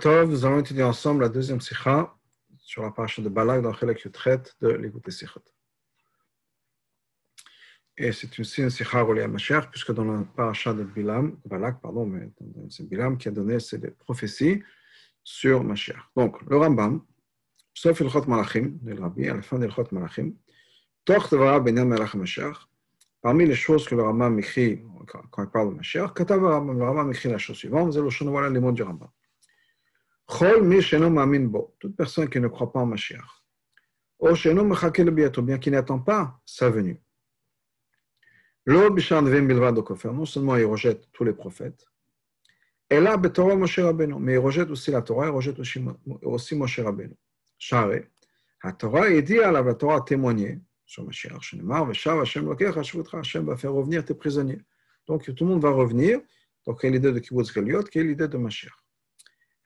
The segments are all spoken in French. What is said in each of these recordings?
Tov, nous allons étudier ensemble la deuxième sikha sur la paracha de Balak dans laquelle traite de l'écoute des sikhot. Et c'est aussi une sikha reliée à Mashiach, puisque dans la paracha de Bilam, Balak, pardon, c'est Bilam qui a donné ces prophéties sur Mashiach. Donc, le Rambam, sauf le Chot Malachim, le Rabbi, à la fin du Chot Malachim, Toch Devara Benyan Melach Mashiach, parmi les choses que le Rambam écrit quand il parle de Mashiach, Katav le Rambam écrit la chose suivante, c'est le voilà les mots du Rambam. Toute personne qui ne croit pas en Mashiach. Bien qui n'attend pas sa venue. Non seulement il rejette tous les prophètes, et là, mais il rejette aussi la Torah, il rejette aussi Moshe Rabbeinu. Share, la Torah est dit à la Torah a témoigné sur Mashiach, Shenemar, Veshav, Hashem Lokecha, Hashem va faire revenir tes prisonniers. Donc tout le monde va revenir. Donc, quelle est l'idée de Kibbutz Galiot, quelle est l'idée de Mashiach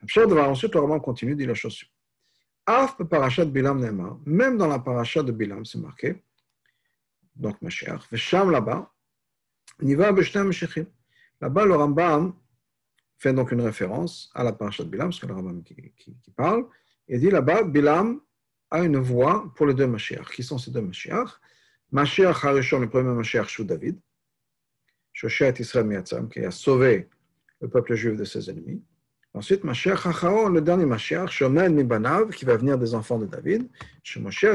Ensuite, le roman continue, dit la chose suivante. Af parachat Bilam Neymar, même dans la paracha de Bilam, c'est marqué, donc Mashiach, Vesham là-bas, Niva Beshtem Meshechim. Là-bas, le Rambam fait donc une référence à la paracha de Bilam, parce que le Rambam qui parle, et dit là-bas, Bilam a une voix pour les deux Mashiach. Qui sont ces deux Mashiach? Mashiach Harishon, le premier Mashiach, Shou David, Shoshet Israël Miatzam, qui a sauvé le peuple juif de ses ennemis. Ensuite, Mashiach le dernier Mashiach, Shomen Mibanav, qui va venir des enfants de David,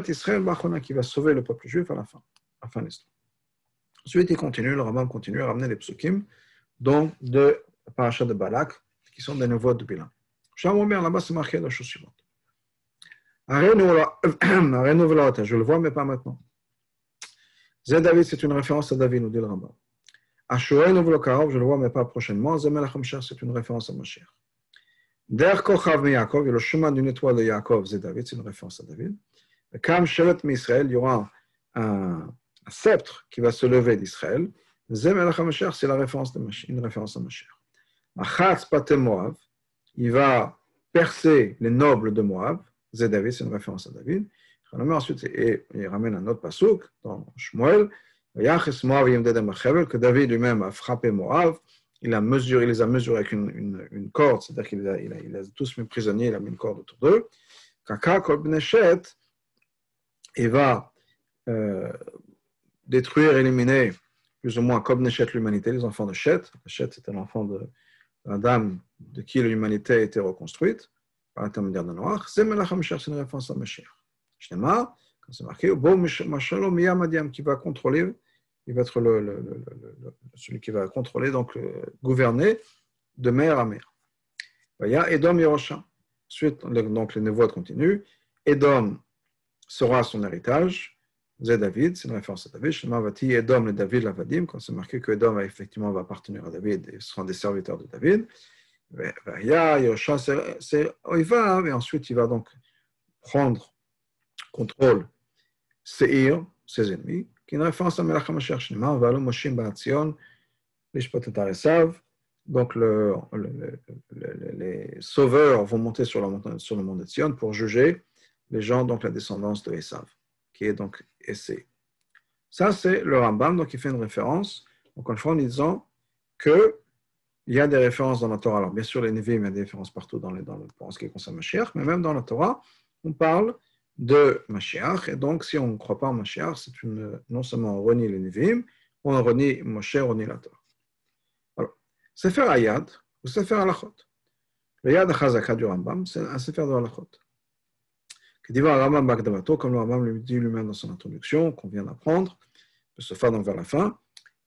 Israël Bachona, qui va sauver le peuple juif à la fin, à la fin de l'histoire. Ensuite, il continue, le Rambam continue à ramener les psukim, dont de la paracha de Balak, qui sont des nouveaux de Bilan. là-bas, c'est marqué la chose suivante. je le vois, mais pas maintenant. Zé David, c'est une référence à David, nous dit le Rambam. Ashuel, je le vois, mais pas prochainement. Zemel c'est une référence à Mashiach. Der Kochav Yaakov, le chemin d'une étoile de Yaakov, c'est David, c'est une référence à David. Comme Shevet Israël, il y aura un, sceptre qui va se lever d'Israël. Zem el c'est la référence une référence à Mashiach. Achatz Patel Moab, il va percer les nobles de Moab. C'est David, c'est une référence à David. Ensuite, et il ramène un autre pasouk dans Shmuel. Que David lui-même a frappé Moab il, a mesuré, il les a mesurés avec une, une, une corde, c'est-à-dire qu'il a, il a, il a, tous mis prisonniers, il a mis une corde autour d'eux. Kaka Kolbneshet, il va euh, détruire, éliminer plus ou moins Kobneshet l'humanité, les enfants de Shet. Shet, c'était l'enfant de la dame de qui l'humanité a été reconstruite par l'intermédiaire de Noach. C'est Melacham c'est une référence à Mashiach. Shnema, quand c'est marqué, Bo Mashalom Yamadiam, qui va contrôler il va être celui qui va contrôler, donc gouverner de mer à mer. Il y a Edom Yerosha. Ensuite, donc les névoides continuent. Edom sera son héritage. C'est David, c'est une référence à David. Shema Vati Edom le David Lavadim, quand c'est marqué que Edom effectivement va appartenir à David et seront des serviteurs de David. Vaya, Yerosha, c'est Oiva, et ensuite il va donc prendre contrôle Seir, ses ennemis, est une référence à Melach HaMashiach Valo Moshim Ba'atzion, Lishpot et Esav. Donc, le, le, le, les sauveurs vont monter sur, le mont de Tzion pour juger les gens, donc la descendance de Esav, qui est donc Essé. Ça, c'est le Rambam, donc il fait une référence, encore une fois, en disant que il y a des références dans la Torah. Alors, bien sûr, les Nevi'im, il y a des références partout dans, les, dans le, pour ce qui concerne Mashiach, mais même dans la Torah, on parle de Mashiach. Et donc, si on ne croit pas en Mashiach, c'est une, non seulement on renie les on renie Moshe, on renie la Torah. Alors, Sefer Ayad ou Sefer Alachot. Le Yad Chazaka du Rambam, c'est un Sefer de Alachot. Que dit Rambam Bagdavato, comme le Rambam lui dit lui-même dans son introduction, qu'on vient d'apprendre, peut se faire vers la fin.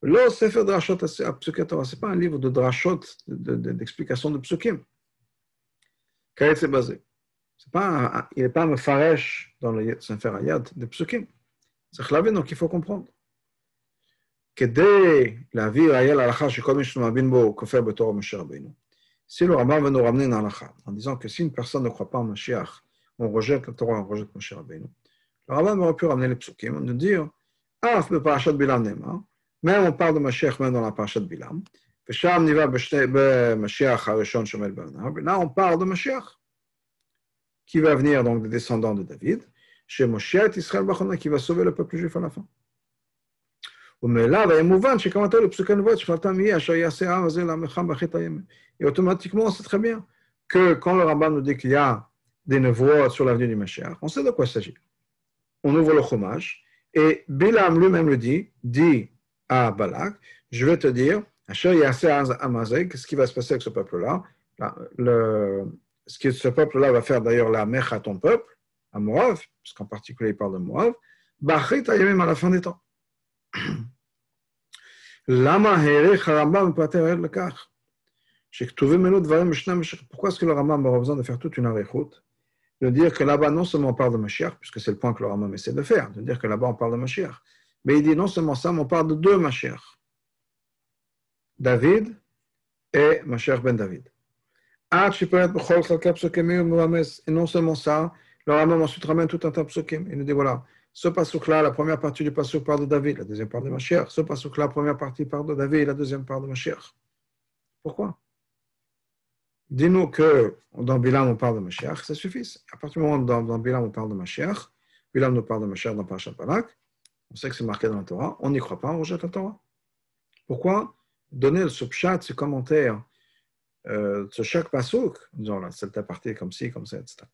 Le Sefer Drashot Torah, ce n'est pas un livre de drashot, d'explication de, de, de psukim. Quel est basé? pas il n'est pas un faresh dans le Sefer Ayad de Psukim. C'est Chlavé, donc il faut comprendre. כדי להעביר היה להלכה שכל מי שמאמין בו כופר בתור משה רבינו. Si le Rambam va nous ramener dans l'alakha, en disant que si une personne ne croit pas en Mashiach, on rejette la Torah, on rejette Moshe Rabbeinu. Le Rambam aurait pu ramener les psukim, nous dire, ah, le parashat Bilam Nema, même on parle de Mashiach même dans la parashat Bilam, ושם נראה במשיח הראשון שעומד בעיניו, là on parle de Mashiach qui va venir donc des descendants de David, chez Moshe Israël Bachona, qui va sauver le peuple juif à la fin. Et automatiquement, on sait très bien que quand le Rambam nous dit qu'il y a des nevois sur l'avenue du Mashiach, on sait de quoi il s'agit. On ouvre le chômage et Bilam lui-même le dit, dit à Balak, je vais te dire, ce qui va se passer avec ce peuple-là, ce que ce peuple-là va faire d'ailleurs la mèche à ton peuple, à Moab, puisqu'en particulier il parle de Moab, Bachit même à la fin des temps. Lama herech Rambam pater le kach. Pourquoi est-ce que le Rambam aura besoin de faire toute une arichoute De dire que là-bas, non seulement on parle de Mashiach, puisque c'est le point que le Rambam essaie de faire, de dire que là-bas on parle de Mashiach, mais il dit non seulement ça, mais on parle de deux Mashiach. David et Mashiach ben David. Et non seulement ça, le Rambam ensuite ramène tout un tas de psukim. Il nous dit voilà, ce pasouk-là, la première partie du pasouk parle de David, la deuxième parle de Mashiach. Ce pasouk-là, la première partie parle de David, la deuxième parle de Mashiach. Pourquoi? Dis-nous que dans Bilam on parle de Mashiach, ça suffit. À partir du moment où dans, dans Bilam on parle de Mashiach, Bilam nous parle de Mashiach dans Parashat Balak, on sait que c'est marqué dans la Torah, on n'y croit pas, on rejette la Torah. Pourquoi? Donner ce pshat, ce commentaire, ce chaque pasouk, disons là, c'est partie comme ci, comme ça, etc.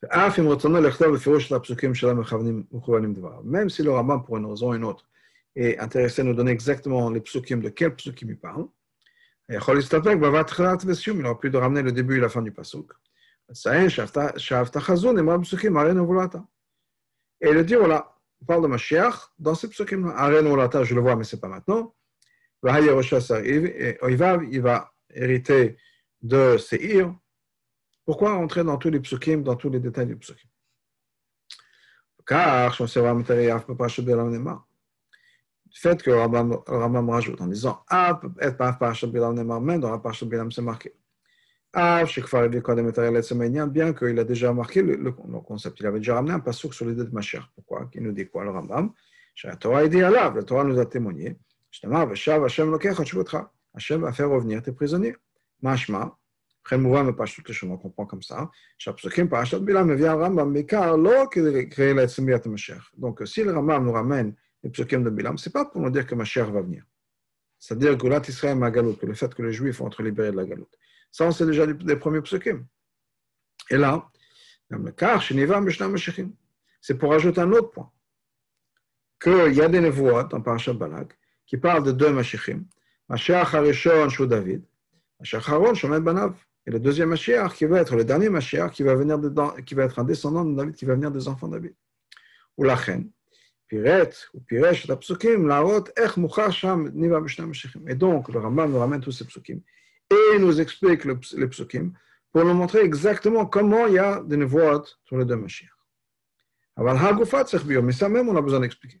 Même si le rabbin, pour une raison ou une autre, est intéressé à nous donner exactement les psukim de quel psukim il parle, il n'aura plus de ramener le début et la fin du pasuk. Et le dire, voilà, on parle de Mashiach dans ces psukim je le vois, mais ce n'est pas maintenant. Il va hériter de Seir. Pourquoi entrer dans tous les psukim, dans tous les détails du psukim? Car, fait que le Rambam rajoute en disant Ah, être par Parashat Bilam Nemar, dans la Parashat c'est marqué. Ah, je sais que bien qu'il a déjà marqué le, le, concept, il avait déjà ramené un passouk sur l'idée de Mashiach. Pourquoi? Il nous dit quoi, le Rambam? La Torah est dit à la Torah nous a témoigné. Justement, Hashem Hashem va faire revenir tes prisonniers. Mashma, après mouvement, mais pas tout le chemin, on comprend comme ça. Chaque Parashat Bilam vient Rambam, mais car l'eau qui crée la Mashiach. Donc, si le Rambam nous ramène les psukim de Bilam, ce n'est pas pour nous dire que ma chair va venir. C'est-à-dire que là, Israël ma galoute, que le fait que les Juifs vont être libérés de la galoute. Ça, on sait déjà des, premiers psukim. Et là, c'est pour ajouter un autre point. Qu'il y a des névois dans Parashat Balak qui parlent de deux Mashiachim. Mashiach Harishon Shou David, Mashiach Haron Shomed Banav. Et le deuxième Mashiach qui va être le dernier Mashiach qui va, venir dedans, qui va être un descendant de David, qui va venir des enfants de David. Ou la reine. Et donc, le Rambam nous ramène tous ces psukim et nous explique les psukim pour nous montrer exactement comment il y a des nevoot sur les deux Mashiach. Mais ça même, on a besoin d'expliquer.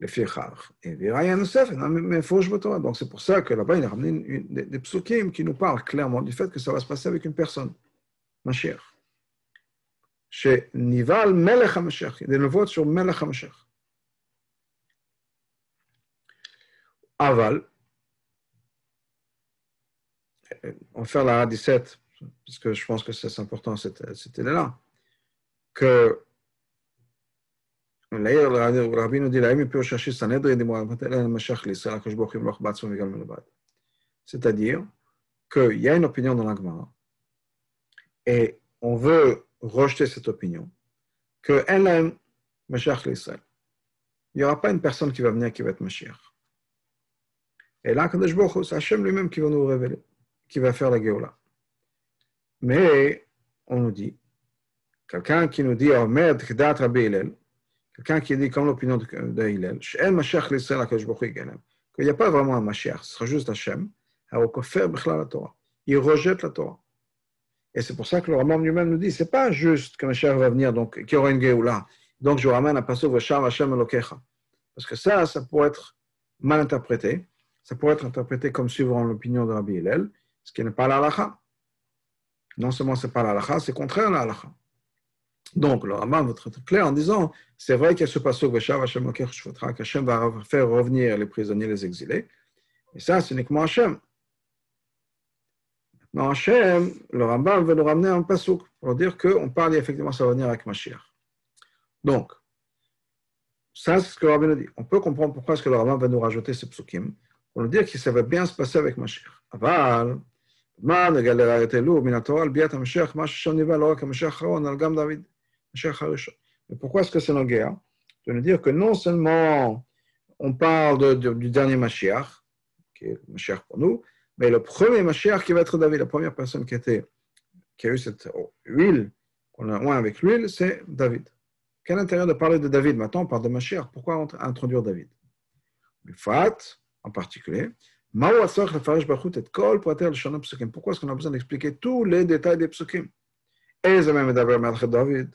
Le Fichar. Et donc c'est pour ça que là-bas, il a ramené des, des qui nous parlent clairement du fait que ça va se passer avec une personne, Mashiach. Chez Nival Melech HaMashiach. Il y a des nouveaux sur Melech HaMashiach. aval. On va faire la 17, parce que je pense que c'est important cette, idée-là, que le rabbi nous dit, c'est-à-dire qu'il y a une opinion dans l'Agmara et on veut rejeter cette opinion, que elle Mashiach l'Israël. Il n'y aura pas une personne qui va venir qui va être Mashiach. Et là, c'est Hachem lui-même qui va nous révéler, qui va faire la Géola. Mais on nous dit, quelqu'un qui nous dit, Omer Tchdat Rabbi Hillel, quelqu'un qui dit comme l'opinion de, Hillel, qu'il n'y a pas vraiment un Mashiach, ce sera juste Hachem, la Torah. Il rejette la Torah. Et c'est pour ça que le Ramam lui-même nous dit, c'est pas juste que Mashiach va venir, donc qu'il y aura une Géoula. Donc je ramène un passage, Vasham Hashem Elokecha. Parce que ça, ça pourrait être mal interprété ça pourrait être interprété comme suivant l'opinion de Rabbi Hillel, ce qui n'est pas l'alacha. Non seulement c'est pas l'alacha, c'est contraire à l'alacha. Donc, le Rambam va être clair en disant c'est vrai qu'il y a ce passage qu'Hachem va faire revenir les prisonniers, les exilés. Et ça, c'est uniquement Hachem. Maintenant, Hachem, le Rambam veut nous ramener un pasuk pour dire qu'on parle effectivement, ça va venir avec Mashiach. Donc, ça, c'est ce que le Rambam nous dit. On peut comprendre pourquoi est-ce que le Rambam va nous rajouter ce psukim pour nous dire que ça va bien se passer avec Mashiach. Aval, מה נגלה את אלו מן התורה על ביאת המשיח, מה ששם ניבא לא רק המשיח האחרון, אלא גם דוד. Mais pourquoi est-ce que c'est nos guerres Je veux dire que non seulement on parle de, de, du dernier Mashiach, qui est le Mashiach pour nous, mais le premier Mashiach qui va être David, la première personne qui a eu cette huile, qu'on a moins avec l'huile, c'est David. Quel intérêt de parler de David Maintenant, on parle de Mashiach. Pourquoi introduire David? Fat, en particulier, pourquoi est-ce qu'on a besoin d'expliquer tous les détails des psukim? David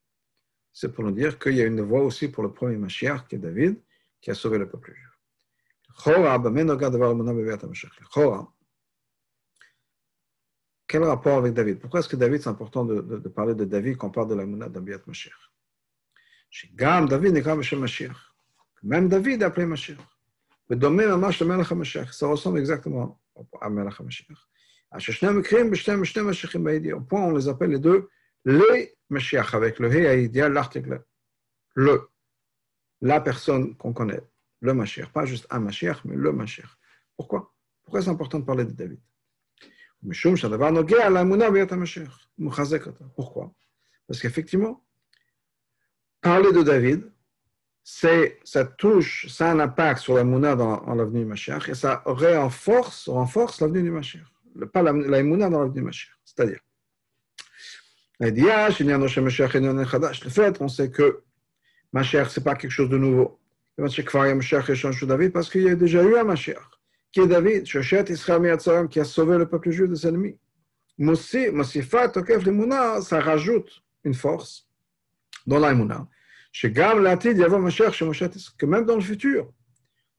c'est pour nous dire qu'il y a une voie aussi pour le premier Mashiach, qui est David, qui a sauvé le peuple juif. Quel rapport avec David? Pourquoi est-ce que David, c'est important de, parler de David quand on parle de la Mouna d'Abiat Mashiach? Même David est appelé Mashiach. Ça ressemble exactement à Mashiach. Au point, on les appelle les deux les Mashiach, avec le He l'article. Le, la personne qu'on connaît, le Mashiach, pas juste un Mashiach, mais le Mashiach. Pourquoi? Pourquoi c'est important de parler de David? Pourquoi? Parce qu'effectivement, parler de David, c'est, ça touche, ça a un impact sur la Mouna dans, dans l'avenue du Mashiach et ça renforce, renforce l'avenue du Mashiach. Pas la, la Mouna dans l'avenue du Mashiach. C'est-à-dire, le fait, on sait que Mashiach, ce n'est pas quelque chose de nouveau. Parce qu'il y a déjà eu un Mashiach, qui est David, qui a sauvé le peuple juif de ses ennemis. Ça rajoute une force dans l'Aïmouna. Que même dans le futur,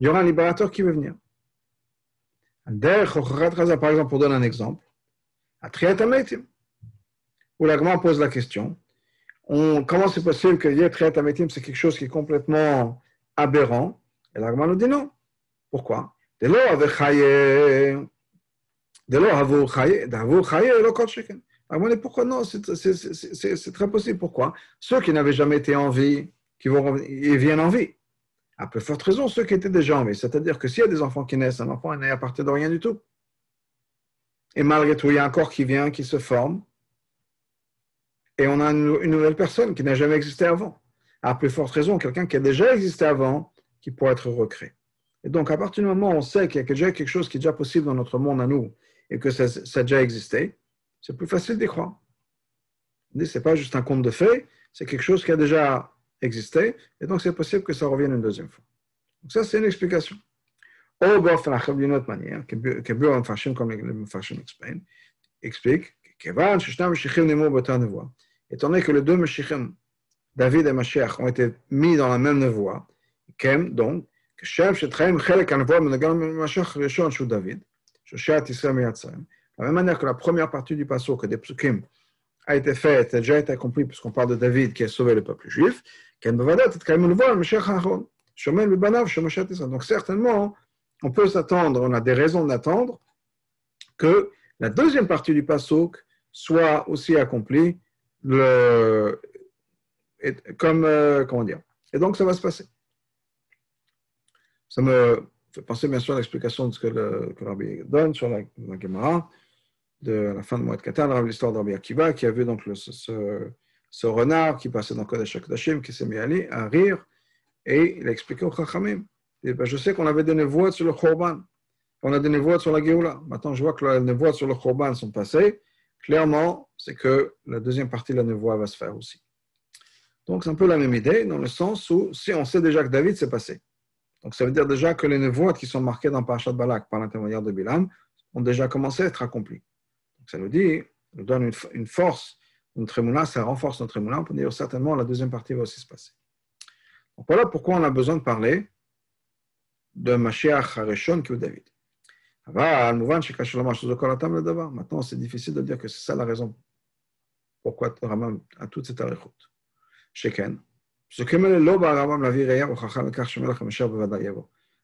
il y aura un libérateur qui va venir. Par exemple, pour donner un exemple, à Triatametim où l'agma pose la question on, comment c'est possible que Yetret Ametim, c'est quelque chose qui est complètement aberrant? Et l'agma nous dit non. Pourquoi? L'agma dit pourquoi non? C'est très possible. Pourquoi? Ceux qui n'avaient jamais été en vie, qui vont, ils viennent en vie. À peu forte raison, ceux qui étaient déjà en vie. C'est-à-dire que s'il y a des enfants qui naissent, un enfant n'est à partir de rien du tout. Et malgré tout, il y a un corps qui vient, qui se forme, et on a une, nouvelle personne qui n'a jamais existé avant. À plus forte raison, quelqu'un qui a déjà existé avant, qui pourrait être recréé. Et donc, à partir du moment où on sait qu'il y a déjà quelque chose qui est déjà possible dans notre monde à nous et que ça, a déjà existé, c'est plus facile d'y croire. Ce n'est pas juste un conte de fées, c'est quelque chose qui a déjà existé, et donc c'est possible que ça revienne une deuxième fois. Donc, ça, c'est une explication. Ou, d'une autre manière, que Buren Fashion, comme les Fashion explique, Étant donné que les deux Mashiachim, David et Mashiach, ont été mis dans la même nevoie, donc, Israël Miyatzayim, de la même manière que la première partie du passage, que des psukim, a été faite, a déjà été accomplie, puisqu'on parle de David qui a sauvé le peuple juif, donc certainement, on peut s'attendre, on a des raisons d'attendre que la deuxième partie du pasuk soit aussi accomplie le, comme, euh, comment dire. Et donc, ça va se passer. Ça me fait penser bien sûr à l'explication de ce que le, que Rabbi donne sur la, la Gemara de la fin de Moed Katan, l'histoire d'Rabbi Akiva, qui a vu donc ce, ce, renard qui passait dans Kodesh HaKodashim, qui s'est mis à, rire, et il a expliqué au Chachamim. Ben, je sais qu'on avait des névoides sur le Khorban, on a des névoides sur la Géoula. Maintenant, je vois que les névoides sur le Khorban sont passées, clairement, c'est que la deuxième partie de la névoie va se faire aussi. Donc, c'est un peu la même idée, dans le sens où, si on sait déjà que David s'est passé, donc ça veut dire déjà que les névoies qui sont marquées dans Parashat Balak par l'intermédiaire de Bilam ont déjà commencé à être accomplies. Donc, ça nous dit, ça nous donne une, force, notre émouna, ça renforce notre on peut dire certainement la deuxième partie va aussi se passer. Donc, voilà pourquoi on a besoin de parler de Mashiach Harishon qui est David. Maintenant, c'est difficile de dire que c'est ça la raison pourquoi Rambam a toute cette arichut. Sheken.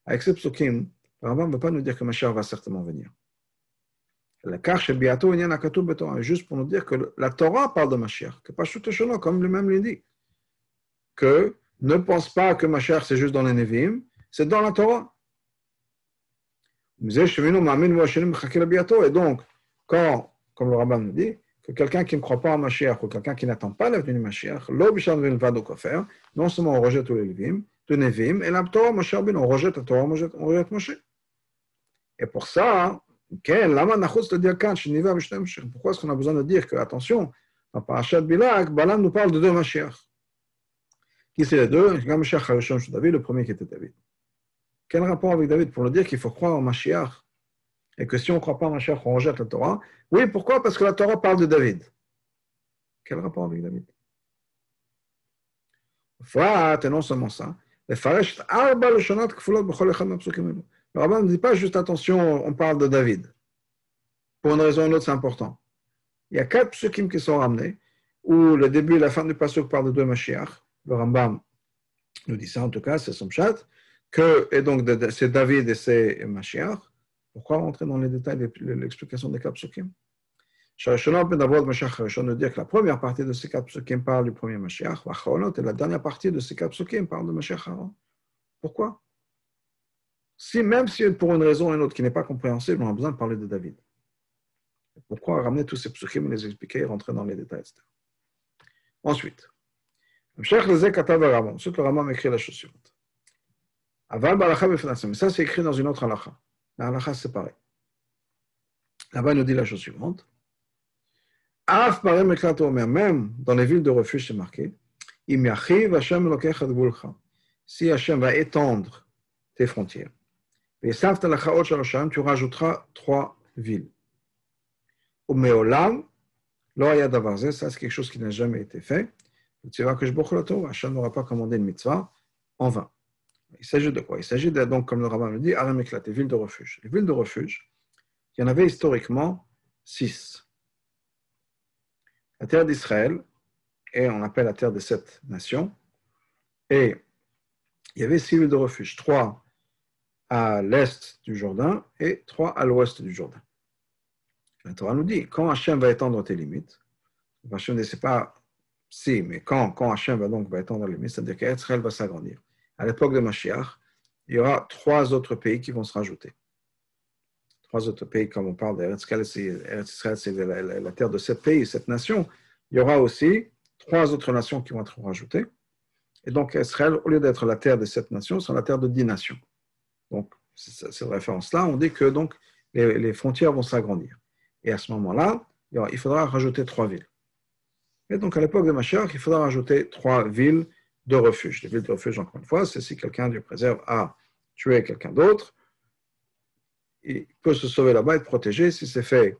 Avec ces psukim, Rambam ne veut pas nous dire que Mashiach va certainement venir. Juste pour nous dire que la Torah parle de Mashiach, que pas comme lui-même l'a dit. Que ne pense pas que Mashiach c'est juste dans les Nevim, c'est dans la Torah. Et donc, quand, comme le rabbin nous dit, que quelqu'un qui ne croit pas en Mashiach ou quelqu'un qui n'attend pas l'avenue du Mashiach, non seulement on rejette tous les Levim, de Nevim, et la Torah, on rejette la Torah, on rejette Moshe. Et pour ça, pourquoi est-ce qu'on a besoin de dire que, attention, dans Parashat Bilak, Balam nous parle de deux Mashiach. Qui c'est les deux? Le premier qui était David. Quel rapport avec David Pour nous dire qu'il faut croire en Mashiach et que si on ne croit pas en Mashiach, on rejette la Torah? Oui, pourquoi? Parce que la Torah parle de David. Quel rapport avec David? Et non seulement ça. Le rabbin ne dit pas juste attention, on parle de David. Pour une raison ou une autre, c'est important. Il y a quatre psukim qui sont ramenés, où le début et la fin du pasuk parlent de deux Mashiach. Le Rambam nous dit ça en tout cas, c'est son chat que, et donc c'est David et c'est Mashiach. Pourquoi rentrer dans les détails de l'explication des quatre psukim? Nous dire que la première partie de ces quatre parle du premier Mashiach, et la dernière partie de ces quatre parle de Mashiach Aaron. Pourquoi? Si, Même si pour une raison ou une autre qui n'est pas compréhensible, on a besoin de parler de David. Pourquoi ramener tous ces psukim, les expliquer et rentrer dans les détails, etc. Ensuite, Ensuite, le Ramam écrit la chose suivante. Mais ça, c'est écrit dans une autre halakha. La c'est. Là-bas, il nous dit la chose suivante. Même dans les villes de refuge, c'est marqué Si Hachem va étendre tes frontières, tu rajouteras trois villes. Ça c'est quelque chose qui n'a jamais été fait. Tu que je Hachem n'aura pas commandé une mitzvah en vain. Il s'agit de quoi? Il s'agit donc, comme le rabbin le dit, Arameklat, les villes de refuge. Les villes de refuge, il y en avait historiquement six. La terre d'Israël, et on appelle la terre des sept nations, et il y avait six villes de refuge, trois à l'est du Jourdain et trois à l'ouest du Jourdain. La Torah nous dit, quand Hachem va étendre tes limites, Hachem ne sait pas si, mais quand, quand Hachem va donc va étendre les limites, c'est-à-dire qu'Israël va s'agrandir à l'époque de Mashiach, il y aura trois autres pays qui vont se rajouter. Trois autres pays, comme on parle d'Eretz Israël, c'est la, terre de sept pays, sept nations. Il y aura aussi trois autres nations qui vont être rajoutées. Et donc, Israël, au lieu d'être la terre de sept nations, sera la terre de dix nations. Donc, cette référence-là, on dit que donc, les, frontières vont s'agrandir. Et à ce moment-là, il faudra rajouter trois villes. Et donc, à l'époque de Mashiach, il faudra rajouter trois villes de refuge. Les villes de refuge, encore une fois, c'est si quelqu'un du préserve a tué quelqu'un d'autre, il peut se sauver là-bas et être protégé. Si c'est fait,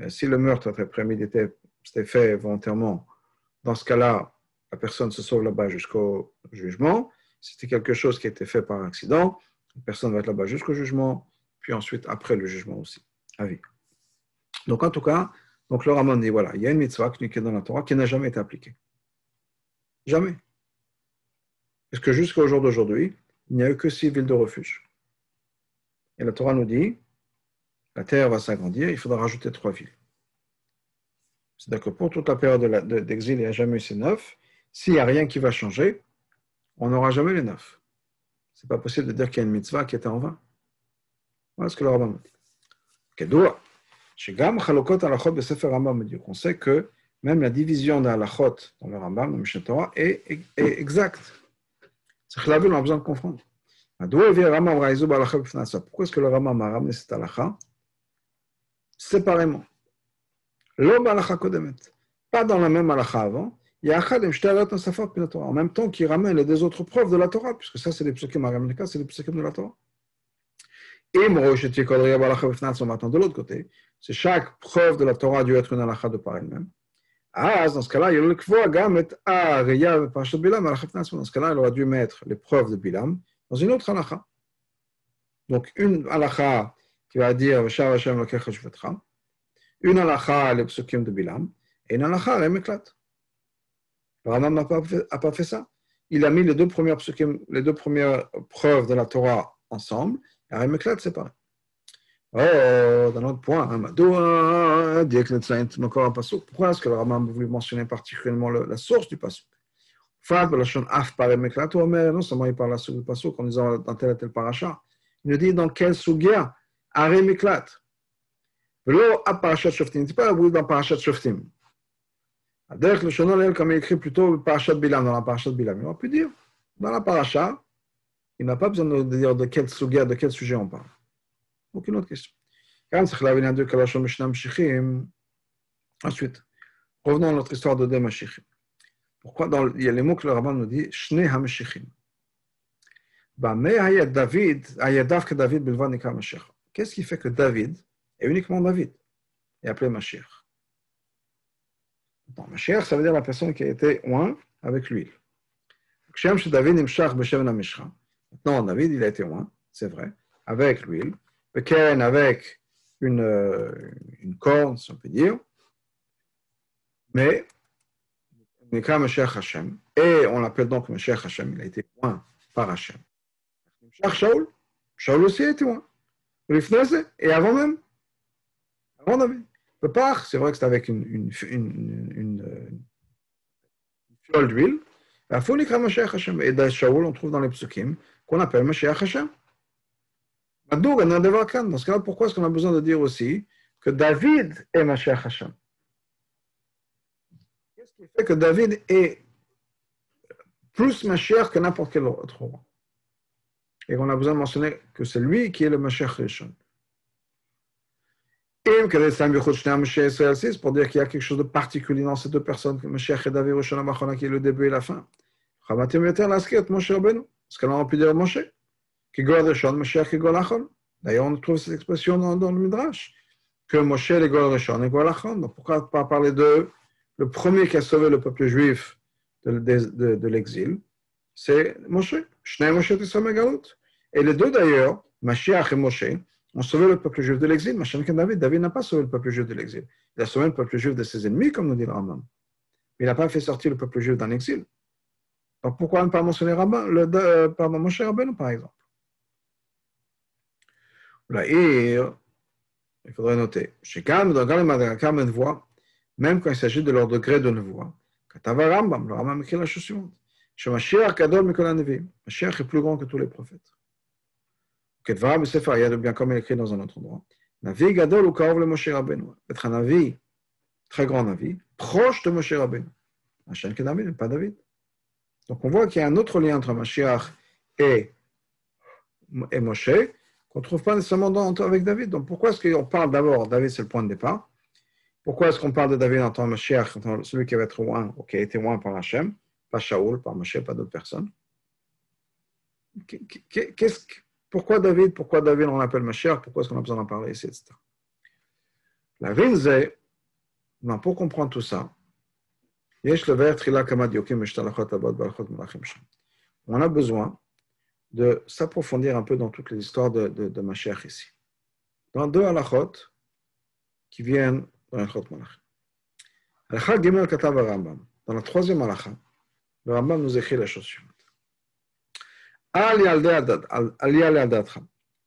euh, si le meurtre était prémédité, c'était fait volontairement, dans ce cas-là, la personne se sauve là-bas jusqu'au jugement. Si c'était quelque chose qui a été fait par accident, la personne va être là-bas jusqu'au jugement, puis ensuite après le jugement aussi, à vie. Donc en tout cas, donc le Raman dit voilà, il y a une mitzvah qui est dans la Torah qui n'a jamais été appliquée. Jamais. Parce que jusqu'au jour d'aujourd'hui, il n'y a eu que six villes de refuge? Et la Torah nous dit, la terre va s'agrandir, il faudra rajouter trois villes. C'est-à-dire que pour toute la période d'exil, il n'y a jamais eu ces neuf. S'il n'y a rien qui va changer, on n'aura jamais les neuf. Ce n'est pas possible de dire qu'il y a une mitzvah qui était en vain. Voilà ce que le rabbin nous dit. On sait que même la division de halachot dans le Rambam, dans le Mishnah Torah, est exacte. C'est que la on a besoin de comprendre. Ah, Pourquoi est-ce que le Rama a ramené cette halakha séparément? Pas dans la même halakha avant. Il y a un En même temps qu'il ramène les deux autres preuves de la Torah, puisque ça, c'est les psukim aramika, c'est les psukim de la Torah. Et maintenant, de l'autre côté, c'est chaque preuve de la Torah a dû être une halakha de par elle-même dans ce cas-là, il a gam et aria parashat Bilam à la Dans ce cas-là, il aurait dû mettre l'épreuve de Bilam dans une autre halakha. Donc, une halakha qui va dire Shar Hashem lokecha shvetcha, une halakha les psukim de Bilam, et une halakha les meklat. Le Ramam n'a pas, pas fait ça. Il a mis les deux premières psukim, les deux premières preuves de la Torah ensemble, et les meklat séparés. Oh, d'un autre point, Pourquoi est-ce que le Rambam voulu mentionner particulièrement la source du pasuk non seulement il parle la source du pasuk en disant dans tel et tel paracha, il nous dit dans quel sugia Aré Miklat. Velo à Parashat Shoftim. Il pas dans Parashat Shoftim. Adek le Shonol, comme il écrit plutôt Parashat Bilam, dans la Parashat Bilam. Il aurait pu dire, dans la Parasha, il n'a pas besoin de dire de quel sujet, de quel sujet on parle. Aucune autre question. Ensuite, revenons à notre histoire de deux Mashichim. Pourquoi dans, il y a les mots que le rabbin nous dit, Shne HaMashichim. David, David Nikra Mashiach. Qu'est-ce qui fait que David est uniquement David et appelé Mashiach Bon, Mashiach, ça veut dire la personne qui a été oint avec l'huile. Maintenant, David, il a été oint, c'est vrai, avec l'huile. Avec une, euh, une corne, si on peut dire. Mais, et on l'appelle donc Mashiach Hashem, il a été oint par Hashem. Shaul, Shaul aussi a été oint et avant même, avant David. Le part, c'est vrai que c'est avec une, une, une, une, fiole d'huile. Et Shaul, on trouve dans les psukim qu'on appelle Mashiach Hashem. Dans ce cas-là, pourquoi est-ce qu'on a besoin de dire aussi que David est Mashiach Hashem? Qu'est-ce qui fait que David est plus Mashiach que n'importe quel autre roi? Et on a besoin de mentionner que c'est lui qui est le Mashiach Rishon. Et pour dire qu'il y a quelque chose de particulier dans ces deux personnes, que Mashiach et David qui est le début et la fin. Parce que là, on peut dire Moshe, D'ailleurs, on trouve cette expression dans, le Midrash, que Moshe est Gol Rishon et Gol. Donc pourquoi pas parler de le premier qui a sauvé le peuple juif de, l'exil C'est Moshe. Moshe. Et les deux d'ailleurs, Mashiach et Moshe, ont sauvé le peuple juif de l'exil. Et David, David n'a pas sauvé le peuple juif de l'exil. Il a sauvé le peuple juif de ses ennemis, comme nous dit le Rambam. Mais il n'a pas fait sortir le peuple juif d'un exil. Donc pourquoi ne pas mentionner euh, Moshe Rabbeinu, par exemple euh, il faudrait noter, chez Kalm, dans Kalm une voix, même quand il s'agit de leur degré de voix, Katava Rambam, le Rambam écrit la chose suivante, chez Mashiach Kadol Mikolanevi, Mashiach est plus grand que tous les prophètes. Kedvaram Sefer Yad, bien comme il écrit dans un autre endroit, Navi Gadol ou Kaov le Moshe Rabbeinu, être un Navi, très grand Navi, proche de Moshe Rabbeinu. Hachem que David, pas David. Donc on voit qu'il y a un autre lien entre Mashiach et, et Moshe, qu'on ne trouve pas nécessairement dans, avec David. Donc pourquoi est-ce qu'on parle d'abord, David c'est le point de départ, pourquoi est-ce qu'on parle de David en tant que Mashiach, celui qui va être loin, ou qui a été loin par Hachem, pas Shaoul, par Moshe, pas d'autres personnes Qu'est-ce que pourquoi David Pourquoi David on l'appelle Mashiach Pourquoi est-ce qu'on a besoin d'en parler ici, etc. La vinze, pour comprendre tout ça, on a besoin de s'approfondir un peu dans toutes les histoires de, de, ici. Dans deux halachot qui viennent dans Gimel Rambam. Dans la troisième halakha, le Rambam nous écrit la chose suivante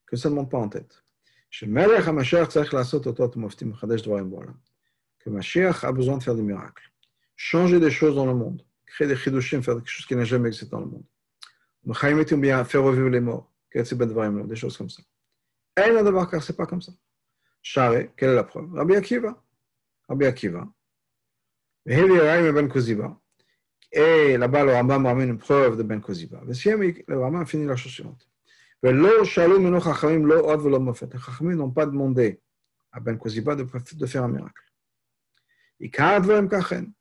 que ça ne monte pas en tête. Que Mashiach a besoin de faire des miracles, changer des choses dans le monde, créer des chidushim, faire quelque chose qui n'a jamais existé dans le monde. Bien faire revivre les morts, des choses comme ça. Elle n'a d'abord car c'est pas comme ça. Share, quelle est la preuve? Rabbi Akiva. Rabbi Akiva. Ben. Et là-bas, le Rambam ramène une preuve de Ben Koziba. Le Rambam finit la chose suivante. Les Chachamim n'ont pas demandé à Ben Koziba de, faire un miracle.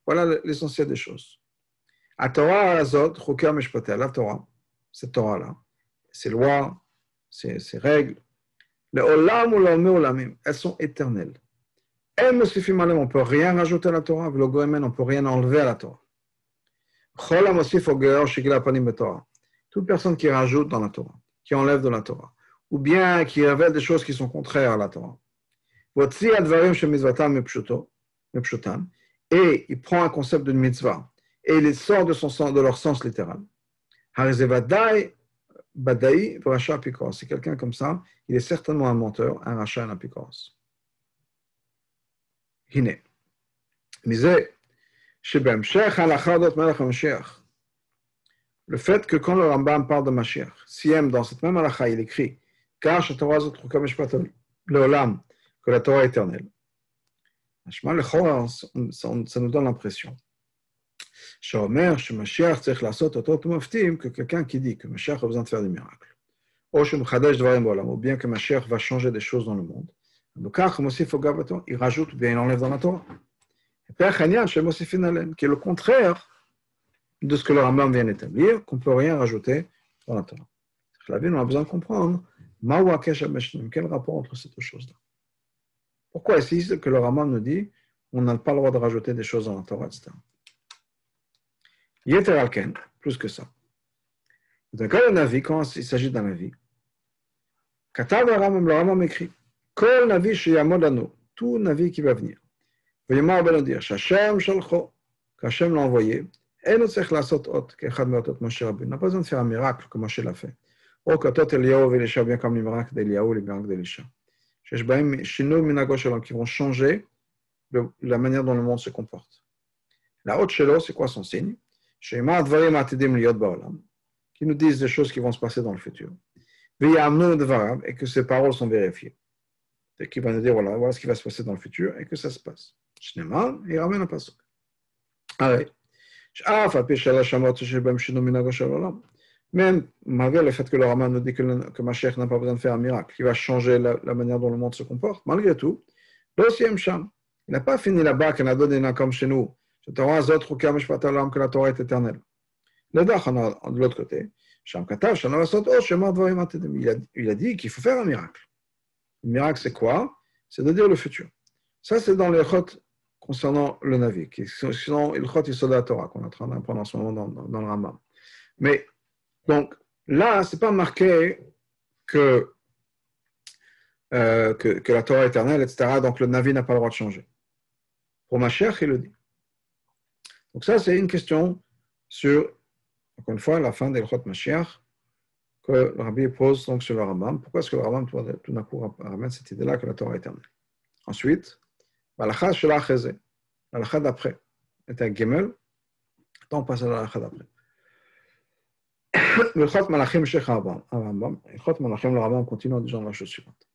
Voilà l'essentiel des choses. La Torah la Torah, cette Torah-là, ces lois, ces, règles, le olam ou elles sont éternelles. On ne peut rien rajouter à la Torah, on ne peut rien enlever à la Torah. Toute personne qui rajoute dans la Torah, qui enlève de la Torah, ou bien qui révèle des choses qui sont contraires à la Torah. Et il prend un concept de mitzvah et il sort de, son, de leur sens littéral. C'est quelqu'un comme ça, il est certainement un menteur, un rachat, un apikoros. Hine. Le fait que quand le Rambam parle de Mashiach, si dans cette même halakha, il écrit car que la Torah éternelle. Ça nous donne l'impression que quelqu'un qui dit que Mashiach a besoin de faire des miracles, ou bien que Mashiach va changer des choses dans le monde, il rajoute ou bien il enlève dans la Torah. Qui est le contraire de ce que le Rambam vient d'établir, qu'on ne peut rien rajouter dans la Torah. La vie, on a besoin de comprendre quel rapport entre ces deux choses-là. Pourquoi est-ce que le Rambam nous dit on n'a pas le droit de rajouter des choses dans la Torah, etc. Yeter Alken, plus que ça. D'accord, le Navi, quand il s'agit d'un Navi, Katav le Ramam, le Ramam écrit Kol Navi Shiyamodano, tout Navi qui va venir. Vayomar ben dire Shachem Shalcho, qu'Hachem l'a envoyé, et nous tsech la sot hot, qu'Echad meotot Moshe Rabbi. n'a pas besoin de faire un miracle comme Moshe l'a fait. Oh, Katot Eliyahu Velisha, bien comme les miracles d'Eliyahu, les miracles d'Elisha. Sheshbaim Shino Minago Shalom, qui vont changer la manière dont le monde se comporte. La haute Shelo, c'est quoi son signe? qui nous disent des choses qui vont se passer dans le futur. Et que ces paroles sont vérifiées. Et qui va nous dire, voilà, voilà ce qui va se passer dans le futur et que ça se passe. et ramène un passage. Allez. Même malgré le fait que le Raman nous dit que, le, que Mashiach n'a pas besoin de faire un miracle, il va changer la, manière dont le monde se comporte, malgré tout, il n'a pas fini là-bas, comme chez nous, que la Torah est éternelle. Le de l'autre côté, il a, il a dit qu'il faut faire un miracle. Le miracle, c'est quoi C'est de dire le futur. Ça, c'est dans les chot concernant le navire, sont les chot de la Torah, qu'on est en train d'apprendre en ce moment dans, le Rambam. Mais donc là, ce n'est pas marqué que, que, que, la Torah est éternelle, etc. Donc le Navi n'a pas le droit de changer. Pour ma chère, il le dit. Donc ça, c'est une question sur, encore une fois, la fin d'Elchot Mashiach que le Rabbi pose donc sur le Rambam. Pourquoi est-ce que le Rambam tout d'un coup ramène cette idée-là que la Torah est éternelle Ensuite, l'alakha shela l'alakha d'après, est un gemel. On passe à l'alakha d'après. L'Ilchot Malachim Sheikh Rambam. L'Ilchot Malachim, le Rambam continue en disant la chose suivante.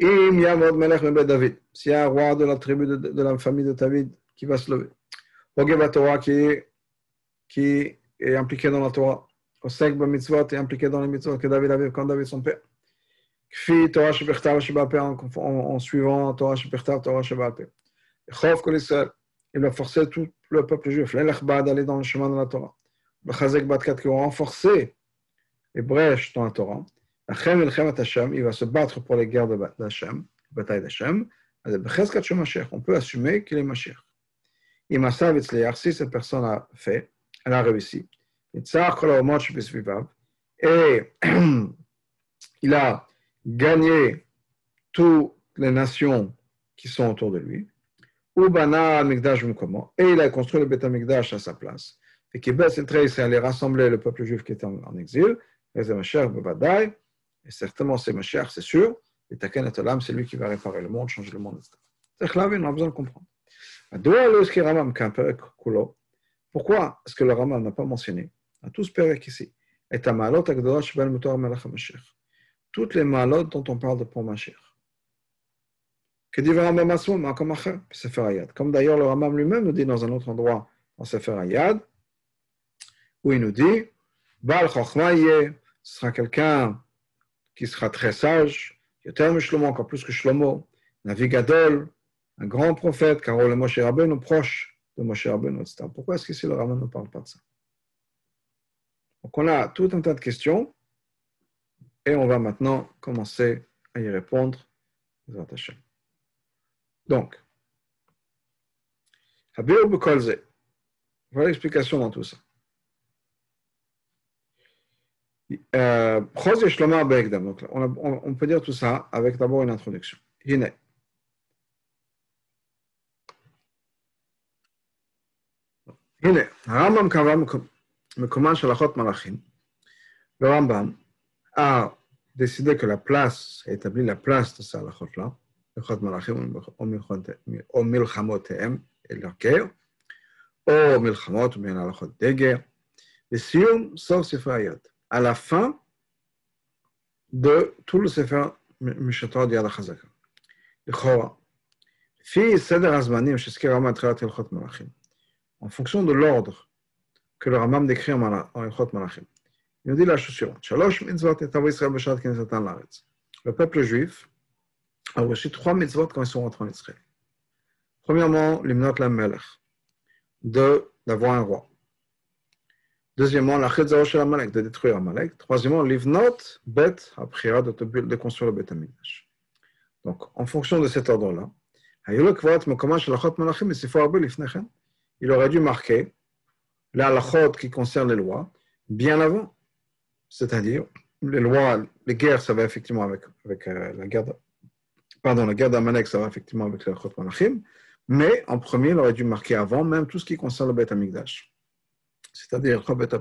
Im y a un roi de la tribu de, la famille de David qui va se lever. Qui est, impliqué dans la Torah. Il a forcé tout le peuple juif. Dans le chemin de la Torah. Il va se battre pour les guerres. On peut assumer qu'il est. Si cette personne a fait, elle a réussi. Et il a gagné toutes les nations qui sont autour de lui. Et il a construit le Beth Amikdash à sa place et qui c'est aller rassembler le peuple juif qui était en, exil, et certainement c'est Mashiach, c'est sûr, et Taken et c'est lui qui va réparer le monde, changer le monde, etc. C'est on a besoin de comprendre. Pourquoi est-ce que le Rambam n'a pas mentionné, à tout ce ici, toutes les malot dont on parle de pour Mashiach. Que dit le Rambam Comme d'ailleurs le Rambam lui-même nous dit dans un autre endroit, dans Sefer Ayad, où il nous dit Baal ce sera quelqu'un qui sera très sage, Yoter Shlomo, encore plus que Shlomo, Navigadol, un grand prophète, Karol oh, et Moshe Rabbeinu, proche de Moshe Rabbeinu, etc. Pourquoi est-ce que si le Raman ne parle pas de ça? Donc on a tout un tas de questions et on va maintenant commencer à y répondre. Donc, Habir Bukolze, voilà l'explication dans tout ça. Euh, on, on peut dire tout ça avec d'abord une introduction. הנה, הרמב"ם קבע מקומן של הלכות מלאכים. Le Rambam a décidé que la place, a établi la place de ces halachot-là, הלכות מלאכים או מלחמותיהם, et leur guerre, או מלחמות ובין הלכות דגר, בסיום סוף ספרי היד. À la fin de tout le ספר משתות יד החזקה. לכאורה, לפי סדר הזמנים שהזכיר הרמב"ם בתחילת הלכות מלאכים, en fonction de l'ordre que le Rambam décrit en Ilchot Malachim. Il nous dit la chose suivante. Le peuple juif a reçu trois mitzvot quand ils sont rentrés en Israël. Premièrement, l'imnot la melech, d'avoir un roi. Deuxièmement, la chetzao shel Amalek, de détruire Amalek. Troisièmement, l'ivnot bet, après de, de construire le Bet Amikdash. Donc, en fonction de cet ordre-là, il aurait dû marquer la halachot qui concerne les lois bien avant. C'est-à-dire, les lois, les guerres, ça va effectivement avec, euh, la guerre, pardon, la guerre ça va effectivement avec les halachot malachim, mais en premier, il aurait dû marquer avant même tout ce qui concerne le Beth Amikdash. C'est-à-dire, le Bet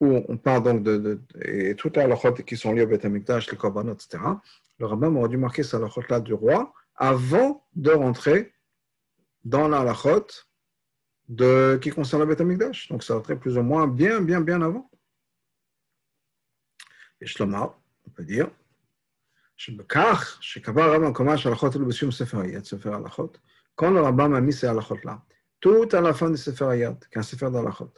où on parle donc de, de, et toutes les halachot qui sont liées au Beth Amikdash, les korbanot, etc le rabbin aurait dû marquer sa lachot du roi avant de rentrer dans la qui concerne le Beth Amikdash. Donc ça rentrait plus ou moins bien, bien, bien avant. Et on peut dire, quand le rabbin a mis ces halachot-là, tout à la fin du Sefer Hayat, qu'un Sefer d'halachot,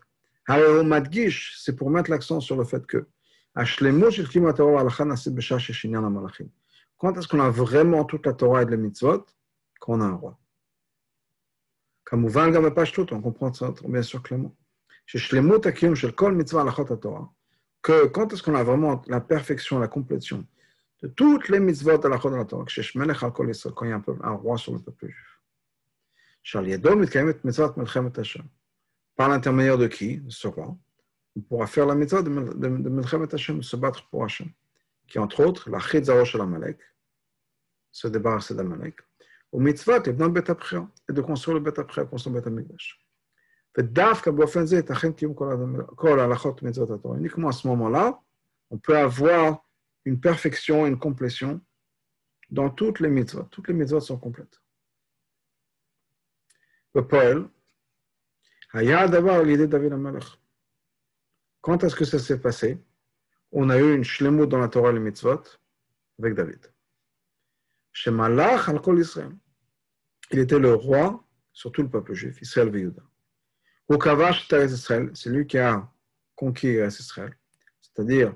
c'est pour mettre l'accent sur le fait que quand est-ce qu'on a vraiment toute la Torah et les mitzvot? Quand on a un roi. Comme on comprend ça bien sûr clairement. Que quand est-ce qu'on a vraiment la perfection, la complétion de toutes les mitzvot de la Torah, quand il y a un, roi sur le peuple juif. Par l'intermédiaire de qui? Ce roi. On pourra faire la mitzvah de, de, de se battre pour Hashem. Qui entre autres, la Chidzao shel Amalek, se débarrasser d'Amalek. Au mitzvah, et de construire le Bet Apria, construire le Bet Amigdash. Uniquement à ce moment-là, on peut avoir une perfection, une complétion dans toutes les mitzvahs. Toutes les mitzvahs sont complètes. Le Paul, a d'avoir l'idée David Amalek. Quand est-ce que ça s'est passé? On a eu une shlemut dans la Torah les mitzvot avec David. Shemalach al kol Israël. Il était le roi sur tout le peuple juif, Israël Veyuda. Ukavash Teres Israël, c'est lui qui a conquis Israël, c'est-à-dire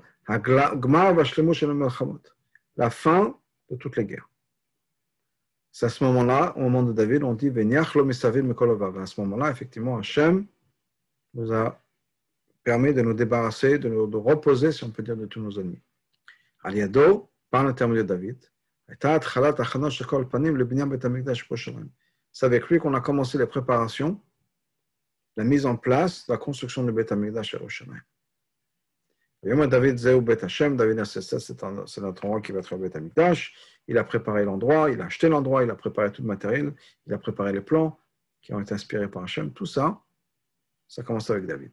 la fin de toutes les guerres. C'est à ce moment-là, au moment de David, on dit À ce moment-là, effectivement, Hachem nous a permis de nous débarrasser, de nous de reposer, si on peut dire, de tous nos ennemis. Aliado, par l'intermédiaire de David, c'est avec lui qu'on a commencé les préparations, la mise en place, la construction du Bet Amikdash Yerushalayim. David Zéou Bet Hashem, David c'est notre endroit qui va être le Bet Amikdash. Il a préparé l'endroit, il a acheté l'endroit, il a préparé tout le matériel, il a préparé les plans qui ont été inspirés par Hashem. Tout ça, ça commence avec David.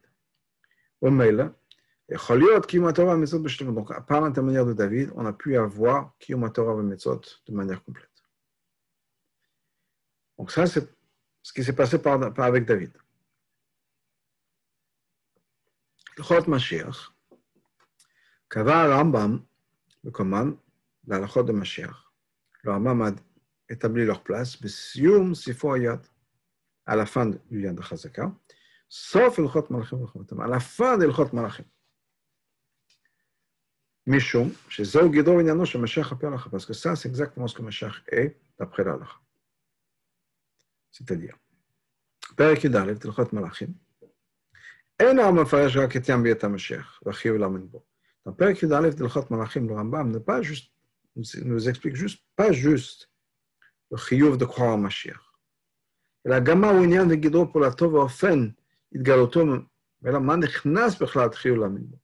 Au mail, donc, par l'intermédiaire de David, on a pu avoir Kiyum Torah Metzot de manière complète. Donc, ça, c'est ce qui s'est passé par, avec David. Chot Mashiach, Kava Rambam, le commande, la Chot de Mashiach. Le Rambam a établi leur place, Besium Sifo Ayat, à la fin du Yad de Chazaka, sauf le Chot Malachim, à la fin du Chot Malachim. Mishum, chez Zao Guido Inyano, chez Mashiach Parce que ça, c'est exactement ce que Mashiach est d'après l'Allah. C'est-à-dire, פרק י"א, תלכות מלאכים, אין המפרש רק את ים ביאת המשיח, והחיוב לאמן בו. Dans פרק י"א, תלכות מלאכים, le Rambam ne pas juste, nous explique juste, pas juste le חיוב de croire en Mashiach. אלא גם מהו עניין וגדרו פעולתו ואופן התגלותו, אלא מה נכנס בכלל חיוב לאמן בו.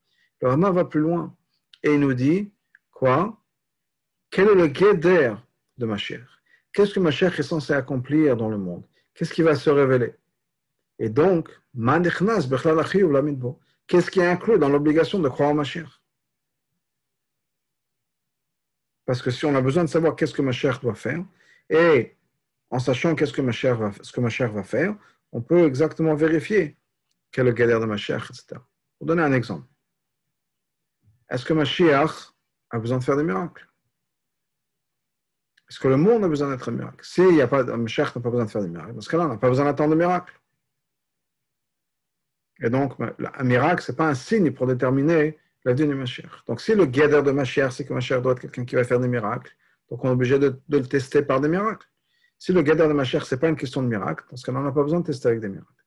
Le Rambam va plus loin et il nous dit, quoi? Quel est le guéder de Mashiach Qu'est-ce que Mashiach est censé accomplir dans le monde? Qu'est-ce qui va se révéler? Et donc, qu'est-ce qui est inclus dans l'obligation de croire en Mashiach Parce que si on a besoin de savoir qu'est-ce que Mashiach doit faire, et en sachant qu'est-ce que Mashiach va, va faire, on peut exactement vérifier quel est le galère de Mashiach, etc. Pour donner un exemple. Est-ce que Mashiach a besoin de faire des miracles? Est-ce que le monde a besoin d'être un miracle? Si il y a pas, Mashiach n'a pas besoin de faire des miracles, dans ce cas-là, on n'a pas besoin d'attendre de miracles. Et donc, un miracle, ce n'est pas un signe pour déterminer la vie du Mashiach. Donc, si le guédeur de Mashiach, c'est que Mashiach doit être quelqu'un qui va faire des miracles, donc on est obligé de, le tester par des miracles. Si le guédeur de Mashiach, ce n'est pas une question de miracle, dans ce cas-là, on n'a pas besoin de tester avec des miracles.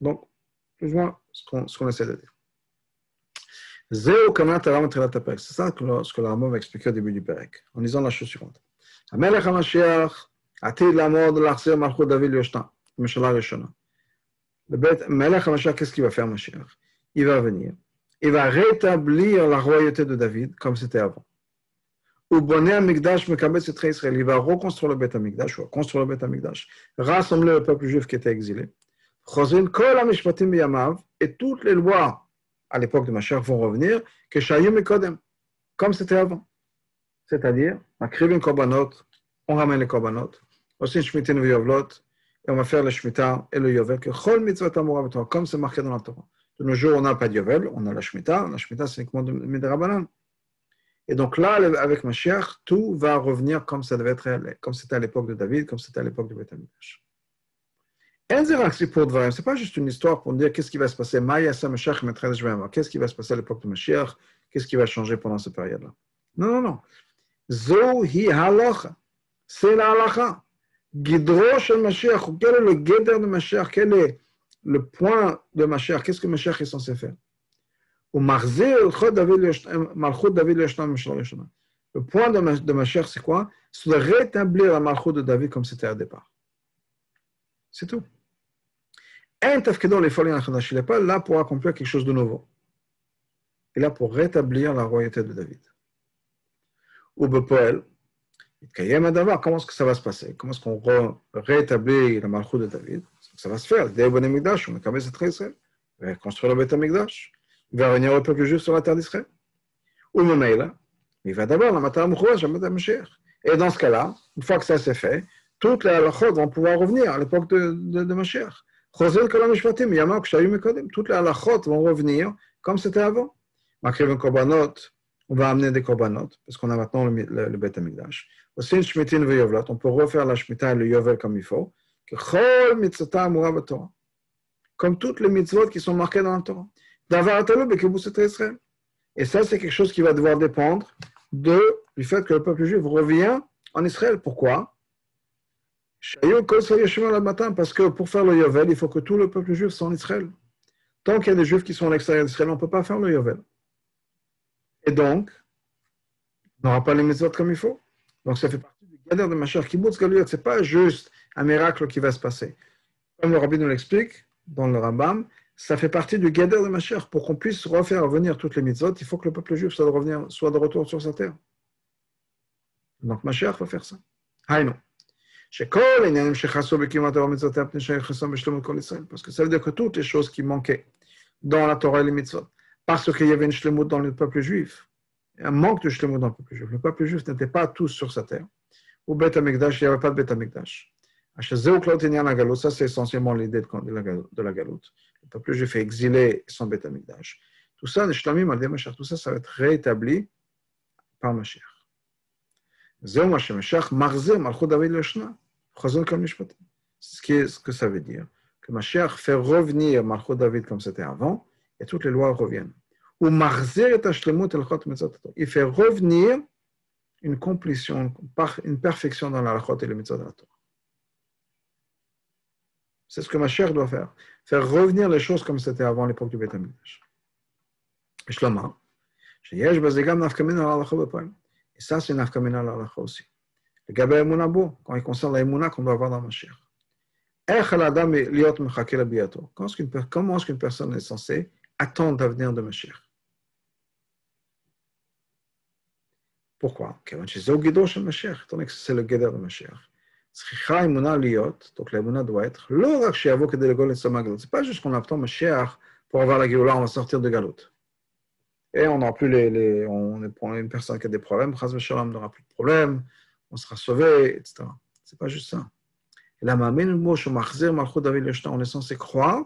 Donc, plus ou moins ce qu'on essaie de dire. C'est ça que, ce que la va expliquer au début du Pérec, en disant la chose suivante. המלך המשיח עתיד לעמוד להחזיר מלכות דוד ליושנה, ממשלה ראשונה. Le Melech HaMashiach, qu'est-ce qu'il va faire, Mashiach Il va venir. Il va rétablir la royauté de David comme c'était avant. Ou Boné Amigdash Mekabetz et Israël. Il va reconstruire le Beth Amigdash, ou construire le Beth Amigdash, rassembler le peuple juif à l'époque de Mashiach vont revenir, que Shayim et Kodem, comme c'était avant. C'est-à-dire, on écrit une korbanot, on ramène les korbanot, aussi Shmitin Viyovlot, et on va faire le Shemitah et le Yovel, que Chol Mitzvot comme c'est marqué dans la Torah. De nos jours, on n'a pas de Yovel, on a la Shemitah, la Shemitah c'est uniquement de Midrabanan. Et donc là, avec Mashiach, tout va revenir comme ça devait être, comme c'était à l'époque de David, comme c'était à l'époque de Beth Ce n'est pas juste une histoire pour dire qu'est-ce qui va se passer. Qu'est-ce qui va se passer à l'époque de Mashiach? Qu'est-ce qui va changer pendant cette période-là? Non, non, non. Zohi halacha. C'est la halacha. Guidro shel Mashiach. Quel est le guider de Mashiach? Quel est le point de Mashiach? Qu'est-ce que Mashiach est censé faire? Le point de Mashiach, c'est quoi? C'est de rétablir la malchut de David comme c'était au départ. C'est tout. Il n'est pas là pour accomplir quelque chose de nouveau. Il est là pour rétablir la royauté de David. Ou Bepoel, Comment est-ce que ça va se passer? Comment est-ce qu'on rétablit la malchut de David? Ça va se faire? Le Amigdash, on a cette Israël. Il va construire le Beth Amigdash. Il va revenir au peuple juif sur la terre d'Israël. Ou Memeila, il va d'abord la matin la Mashiach. Et dans ce cas-là, une fois que ça s'est fait, toutes les halachot vont pouvoir revenir à l'époque de, de, de Mashiach. Toutes les halachot vont revenir comme c'était avant. Makriv korbanot, on va amener des korbanot, parce qu'on a maintenant le, le, le Beth Amigdash. Aussi une shmitin veyovlat, on peut refaire la shmita et le yovel comme il faut. Comme toutes les mitzvot qui sont marquées dans la Torah. Et ça, c'est quelque chose qui va devoir dépendre du fait que le peuple juif revient en Israël. Pourquoi Parce que pour faire le Yovel, il faut que tout le peuple juif soit en Israël. Tant qu'il y a des juifs qui sont à l'extérieur d'Israël, on ne peut pas faire le Yovel. Et donc, on n'aura pas les mitzvot comme il faut. Donc, ça fait partie du Gader de Mashiach. Kibbutz ce n'est pas juste un miracle qui va se passer. Comme le Rabbi nous l'explique dans le Rambam, ça fait partie du Gader de Mashiach. Pour qu'on puisse refaire revenir toutes les mitzvot, il faut que le peuple juif soit de, revenir, soit de retour sur sa terre. Donc, Mashiach va faire ça. Ah non. Parce que ça veut dire que toutes les choses qui manquaient dans la Torah et les mitzvot, parce qu'il y avait une shlemut dans le peuple juif, un manque de shlemut dans le peuple juif. Le peuple juif n'était pas tous sur sa terre. Au Beth Amikdash, il n'y avait pas de Beth Amikdash. Ça, c'est essentiellement l'idée de la galoute. Le peuple juif est exilé sans Beth Amikdash. Tout ça, tout ça, ça va être rétabli par Mashiach. C'est ce que ça veut dire. Que Mashiach fait revenir Malchut David comme c'était avant, et toutes les lois reviennent. Il fait revenir une complétion, une perfection dans la et le mitzvot. C'est ce que Mashiach doit faire. Faire revenir les choses comme c'était avant l'époque du Beth et ça, c'est une l'alacha aussi. Le gabé emuna bo, quand il concerne la qu'on doit avoir dans Mashiach. Comment est-ce qu'une personne est censée attendre l'avenir de Mashiach? Pourquoi? Étant donné que c'est le guédeur de Mashiach. Donc l'émouna doit être c'est pas juste qu'on attend Mashiach pour avoir la Géoula, on va sortir de Galoute. Et on n'aura plus les, on est une personne qui a des problèmes, on n'aura plus de problèmes, on sera sauvé, etc. C'est pas juste ça. Et là, on est censé croire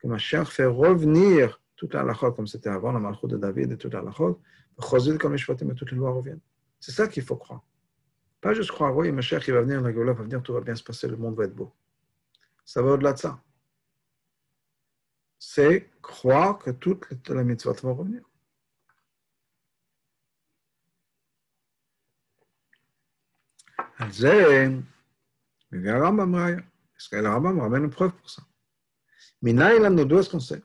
que Mashiach fait revenir toute la halachot comme c'était avant, la malchut de David et toute la halachot, comme et toutes les lois reviennent. C'est ça qu'il faut croire. Pas juste croire, oui, Mashiach il va venir, la Géoula va venir, tout va bien se passer, le monde va être beau. Ça va au-delà de ça. C'est croire que toute la mitzvot va revenir. על זה מביא הרמב"ם ראיה. ישראל הרמב"ם רבנו preuve pour ça. מניין לנו, d'où est-ce qu'on sait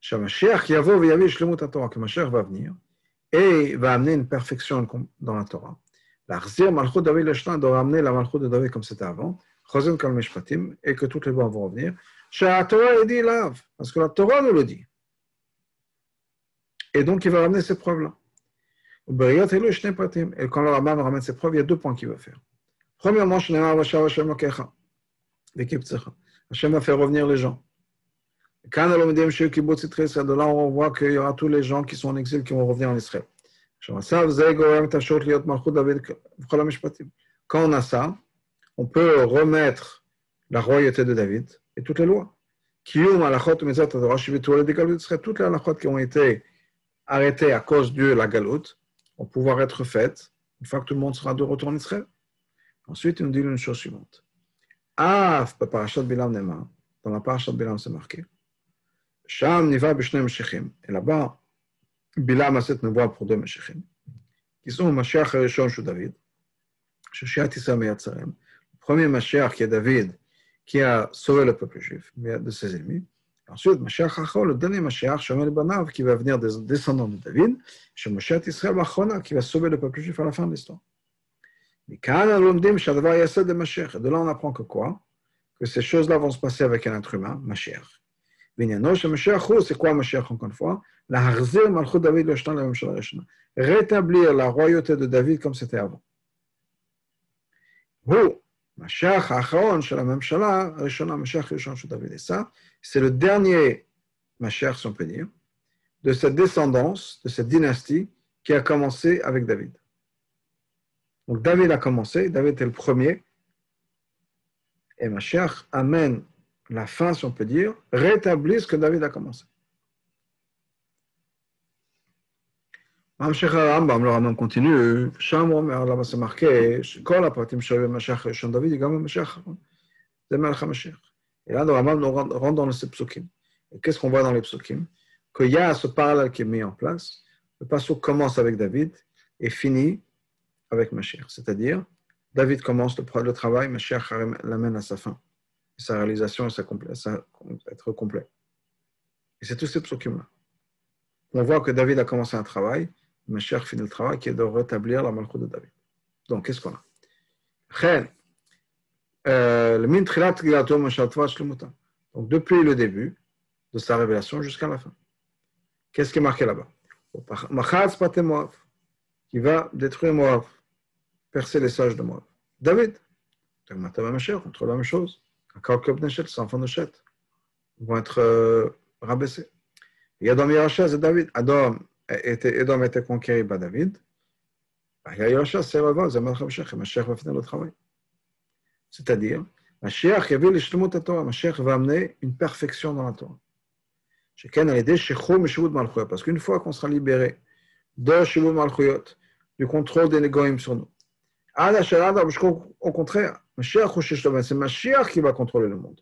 שהמשיח יבוא ויביא שלמות התורה, כי משיח va venir, et va amener une perfection dans la Torah. להחזיר מלכות דוד לשנה, de ramener la malchut de David comme c'était avant, חוזרים כל המשפטים, et que toutes les lois vont revenir, שהתורה est dit אליו, parce que la Torah nous le dit. Et donc, il va ramener ces preuves-là. Et quand le rabbin ramène ces preuves, il y a deux points qu'il va faire. Premièrement, Hachem va faire revenir les gens. De là, on voit qu'il y aura tous les gens qui sont en exil qui vont revenir en Israël. Quand on a ça, on peut remettre la royauté de David et toutes les lois. Toutes les halachot qui ont été arrêtées à cause de la galoute vont pouvoir être faites une fois que tout le monde sera de retour en Israël. Ensuite, il nous dit une chose suivante. Bilam Nema, dans la parashat Bilam, c'est marqué. Sham niva Meshichim. Et là-bas, Bilam a cette nevoie pour deux Meshichim, qui sont Mashiach Harishon Shu David, Shoshiat Israël Meyatzarem. Le premier Mashiach qui est David, qui a sauvé le peuple juif de ses ennemis. Ensuite, Mashiach Achol, le dernier Mashiach, Shomel Banav, qui va venir des descendants de David, chez Mashiach Israël qui va sauver le peuple juif à la fin de l'histoire. De là, on apprend que quoi? Que ces choses-là vont se passer avec un être humain, Mashiach. C'est quoi Mashiach, encore une fois? Rétablir la royauté de David comme c'était avant. Et ça, c'est le dernier Mashiach, si on peut dire, de cette descendance, de cette dynastie qui a commencé avec David. Donc David a commencé, David était le premier, et Mashiach amène la fin, si on peut dire, rétablit ce que David a commencé. ממשיך הרמב"ם, לא הרמב"ם continue, שם הוא אומר, למה זה marqué, כל הפרטים שהיו במשיח ראשון דוד, גם במשיח האחרון. זה מלך המשיח. Et là, le Rambam nous rentre dans ces psukim. Et qu'est-ce qu'on voit dans les psukim Qu'il y a ce parallèle qui est mis en place. Le passage commence avec David et finit avec Mashiach. C'est-à-dire, David commence le, le travail, Mashiach l'amène à sa fin. Sa réalisation et sa, être complet. Et c'est tous ces psukim-là. On voit que David a commencé un travail, Mashiach finit le travail qui est de rétablir la malchut de David. Donc, qu'est-ce qu'on a? Euh, donc, depuis le début de sa révélation jusqu'à la fin. Qu'est-ce qui est marqué là-bas? Qui va détruire Moab percer les sages de Moab. David, contre la même chose. Les enfants de Chet vont être euh, rabaissés. Il y a Yeracha, c'est David. Adam était, Edom était conquéri par David. C'est Rava, c'est Mashiach. Mashiach va finir le travail. C'est-à-dire, Mashiach, va amener une perfection dans la Torah. Parce qu'une fois qu'on sera libéré de Shilou Malchuyot, du contrôle des négoïmes sur nous, au contraire, c'est Mashiach qui va contrôler le monde.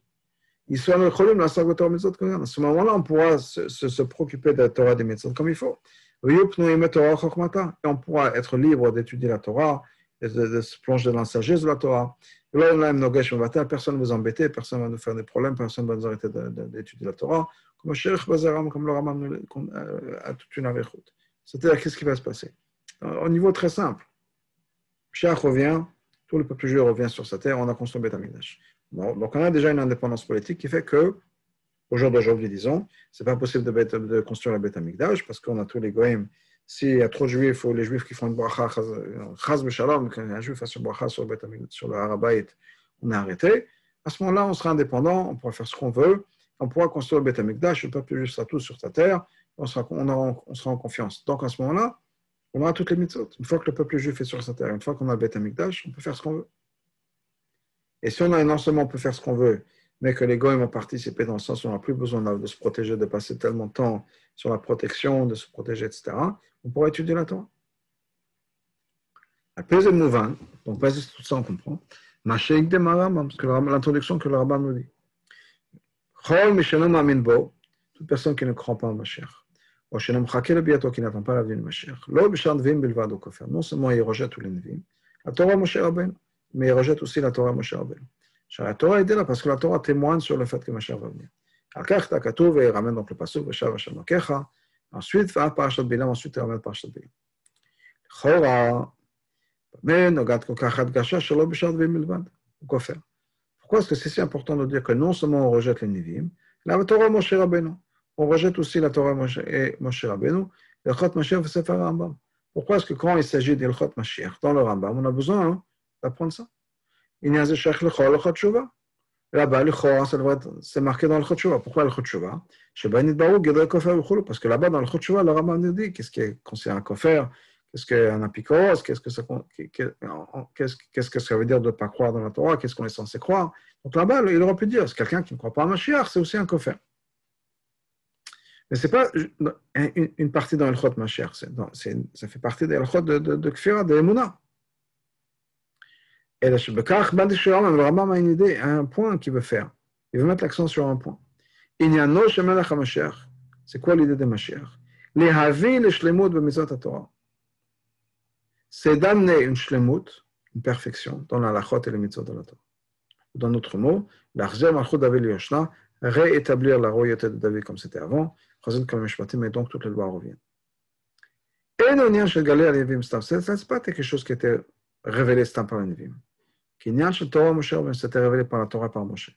À ce moment-là, on pourra se, préoccuper de la Torah des médecins comme il faut. Et on pourra être libre d'étudier la Torah de, se plonger dans la sagesse de la Torah. Personne ne vous embêter, personne ne va nous faire des problèmes, personne ne va nous arrêter d'étudier la Torah. Comme comme le Rambam a toute une avéchoute. C'est-à-dire, qu'est-ce qui va se passer? Au niveau très simple, Pshach revient, tout le peuple juif revient sur sa terre, on a construit Beth Amikdash. Donc, on a déjà une indépendance politique qui fait que, au jour d'aujourd'hui, disons, c'est pas possible de, construire la Beth parce qu'on a tous les goïms s'il y a trop de juifs ou les juifs qui font une bracha, chaz b'shalom, quand un juif fasse une bracha sur le, sur le Harabait, on a arrêté. À ce moment-là, on sera indépendant, on pourra faire ce qu'on veut, on pourra construire le Beth le peuple juif sera tout sur sa terre, on, sera en confiance. Donc à ce moment-là, on aura toutes les mitzvot. Une fois que le peuple juif est sur sa terre, une fois qu'on a Beth Amikdash, on peut faire ce qu'on veut. Et si on a non seulement on peut faire ce qu'on veut, mais que les goïms ont participé dans le sens où on n'a plus besoin de se protéger, de passer tellement de temps sur la protection, de se protéger, etc., on pourra étudier la Torah. La de mouvant, donc sur tout ça, on comprend. Mashéik de parce que l'introduction que le rabbin nous dit. Chol bo, toute personne qui ne croit pas en Mashiach. Ou biato, qui n'attend pas la venue de Mashiach. Kofer. Non seulement il rejette tous les nevim, la Torah Moshe Rabbeinu, mais il rejette aussi la Torah Moshe Rabbeinu. La Torah est là parce que la Torah témoigne sur le fait que Mashiach va venir. Al-Kach Takatouv, et il ramène donc le passage, Veshav Hashem Lokecha, ensuite, va Parashat Bilam, ensuite il ramène Parashat Bilam. Chora, mais Nogat Kokachat Gasha, Shalo Bishad Vimilvad. Pourquoi faire Pourquoi est-ce que c'est si important de dire que non seulement on rejette les Nivim, la Torah Moshe Rabbeinu, on rejette aussi la Torah et Moshe Rabbeinu, l'Elchot Mashiach va se faire Rambam. Pourquoi est-ce que quand il s'agit d'Elchot Mashiach, dans le Rambam, on a besoin hein, d'apprendre ça? Il n'y a l'Elchot Shuvah. Là-bas, l'Elchot, hein, ça devrait être, c'est marqué dans l'Elchot Shuvah. Pourquoi le l'Elchot Shuvah Parce que là-bas, dans l'Elchot Shuvah, le Rambam nous dit qu'est-ce qui est considéré un kofer, qu'est-ce qu'un apicoros, qu'est-ce que ça, qu'est-ce que ça veut dire de ne pas croire dans la Torah, qu'est-ce qu'on est censé croire? Donc là-bas, il aurait pu dire, c'est quelqu'un qui ne croit pas à Mashiach, c'est aussi un kofer. Mais ce n'est pas une, partie dans le Chot Mashiach, ça fait partie des Chot de, de, de Kfira, de Emouna. Et le Rambam a une idée, un point qu'il veut faire. Il veut mettre l'accent sur un point. Il y a no C'est quoi l'idée de Mashiach Les havi le shlemut b'mitzvot Torah. C'est d'amener une shlemut, une perfection, dans la lachot et les mitzvot de la Torah. Dans notre mot, l'arzer malchut David Yoshna, réétablir la royauté de David comme c'était avant, mais donc toute la loi revient. Et le chez Galère Yevim Stam, c'est pas quelque chose qui était révélé Stam par Yevim. Qui n'y a chez Torah Moshe, c'était révélé par la Torah par Moshe.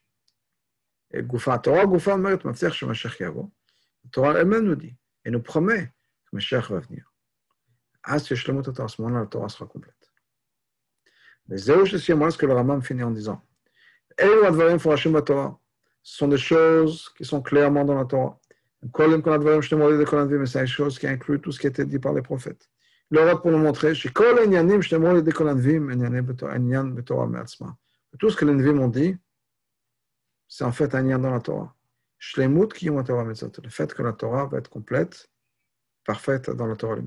Et Goufa, Torah Goufa, mérite Maftir chez Mashach Yavo. La Torah elle-même nous dit et nous promet que Mashach va venir. Ah, à ce moment-là, la Torah sera complète. Mais Zéouch, c'est ce que le Ramam finit en disant. Et le Advarim Forashim Torah. Ce sont des choses qui sont clairement dans la Torah. Vim, c'est une chose qui inclut tout ce qui été dit par les prophètes. l'Europe pour nous montrer tout ce que les Nevim ont dit, c'est en fait un lien dans la Torah. Le fait que la Torah va être complète, parfaite dans la Torah le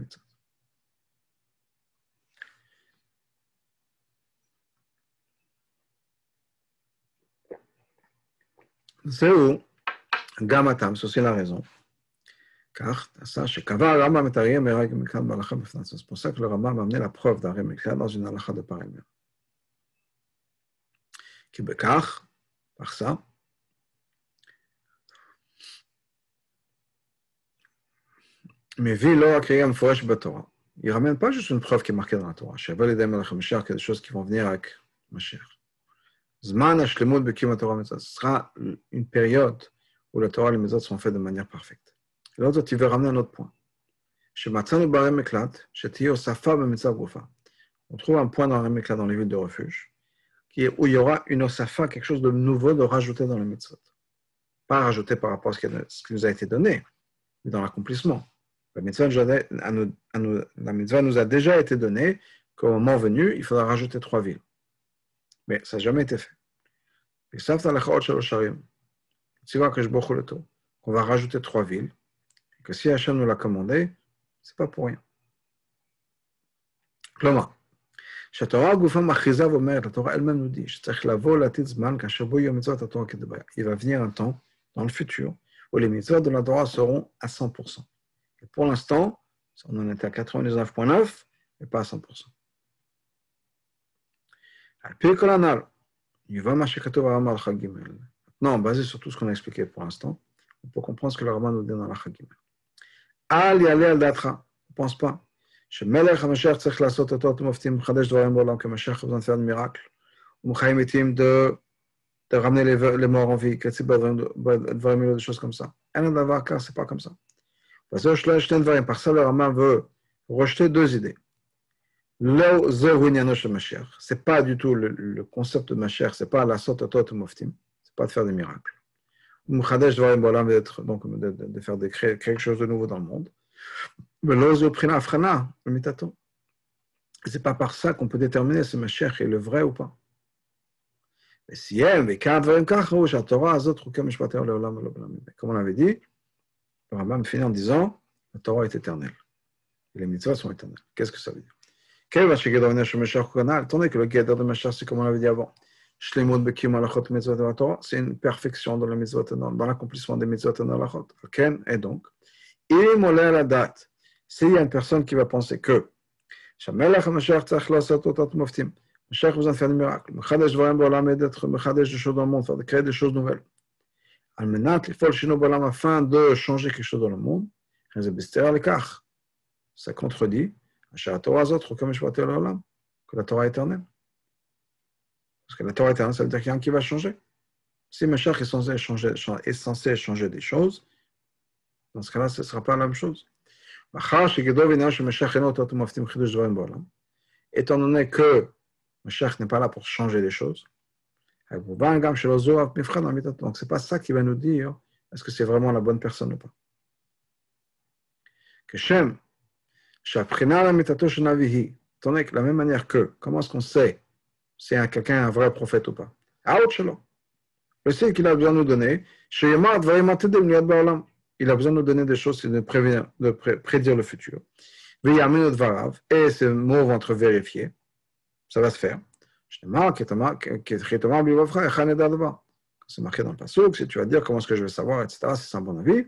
זהו גם הטעם, סוסי לרזון. כך עשה שקבע הרמב"ם את אריה מרג מכאן בהלכה בפני בפנצוס, פוסק לרמב"ם מאמנה לבחוב דארי מכלל מז'ין הלכה דפרמיה. כי בכך, פחסה, מביא לא רק ראי המפורש בתורה, ירמיין פשוט שנבחר כמחקר התורה, שיבוא לידי מלך המשיח כדי שעוז כבמבני רק משיח. Ce sera une période où la Torah et les mitzvot sont faits de manière parfaite. L'autre, tu veux ramener un autre point. On trouve un point dans dans les villes de refuge, qui est où il y aura une osafa, quelque chose de nouveau de rajouter dans le mitzvot. Pas rajouter par rapport à ce qui nous a été donné, mais dans l'accomplissement. La mitzvah nous a déjà été donnée qu'au moment venu, il faudra rajouter trois villes. Mais ça n'a jamais été fait. Tu vois que je On va rajouter trois villes que si Hachem nous l'a commandé, c'est pas pour rien. כלומר, שהתורה הגופה מכריזה ואומרת, התורה elle-même nous dit, שצריך לבוא לעתיד זמן כאשר בו יהיו מצוות התורה כדבעיה. Il va venir un temps, dans le futur, où les mitzvot de la Torah seront à 100%. Et pour l'instant, on en est à 99.9, mais pas à 100%. Maintenant, basé sur tout ce qu'on a expliqué pour l'instant, on peut comprendre ce que le Rabbin nous dit dans la Chagim. Al yale al datra, on ne pense pas. שמלך המשיח צריך לעשות אותו, אתם מופתים מחדש דברים בעולם, כי המשיח a besoin de faire des miracles. ומחיים מתים de, de ramener les, les morts en vie, דברים אלו, des choses comme ça. אין הדבר car c'est pas comme ça. וזה שני דברים, par ça le Rabbin Ce n'est pas du tout le, concept de Mashiach, ce n'est pas la sorte à moftim, ce n'est pas de faire des miracles. Donc, de, de, de faire créer quelque chose de nouveau dans le monde. Mais ce n'est pas par ça qu'on peut déterminer si Mashiach est le vrai ou pas. Mais si elle, comme on l'avait dit, le rabbin finit en disant, la Torah est éternelle. Et les mitzvahs sont éternels. Qu'est-ce que ça veut dire? Quel va chez Attendez que le de c'est comme on l'avait dit avant. C'est une perfection dans, l'accomplissement des mitzvot dans chot. Et donc, il est la date s'il y a une personne qui va penser que a dvarim ba'olam d'être mechadesh des choses dans le monde, créer des choses nouvelles. Almenat. Ça contredit que la Torah éternelle. Parce que la Torah éternelle, ça veut dire qu'il y a un qui va changer. Si Mashiach est censé changer, est censé changer des choses, dans ce cas-là, ce ne sera pas la même chose. Étant donné que Mashiach n'est pas là pour changer les choses, donc ce n'est pas ça qui va nous dire est-ce que c'est vraiment la bonne personne ou pas. Que Shem, étant donné que la même manière que, comment est-ce qu'on sait si quelqu'un un vrai prophète ou pas? Le signe qu'il a besoin de nous donner, il a besoin de nous donner des choses, c'est de, prévenir, de prédire le futur. Et ces mots vont être vérifiés. Ça va se faire. C'est marqué dans le passage, si tu vas dire comment est-ce que je vais savoir, etc., c'est un bon Navi.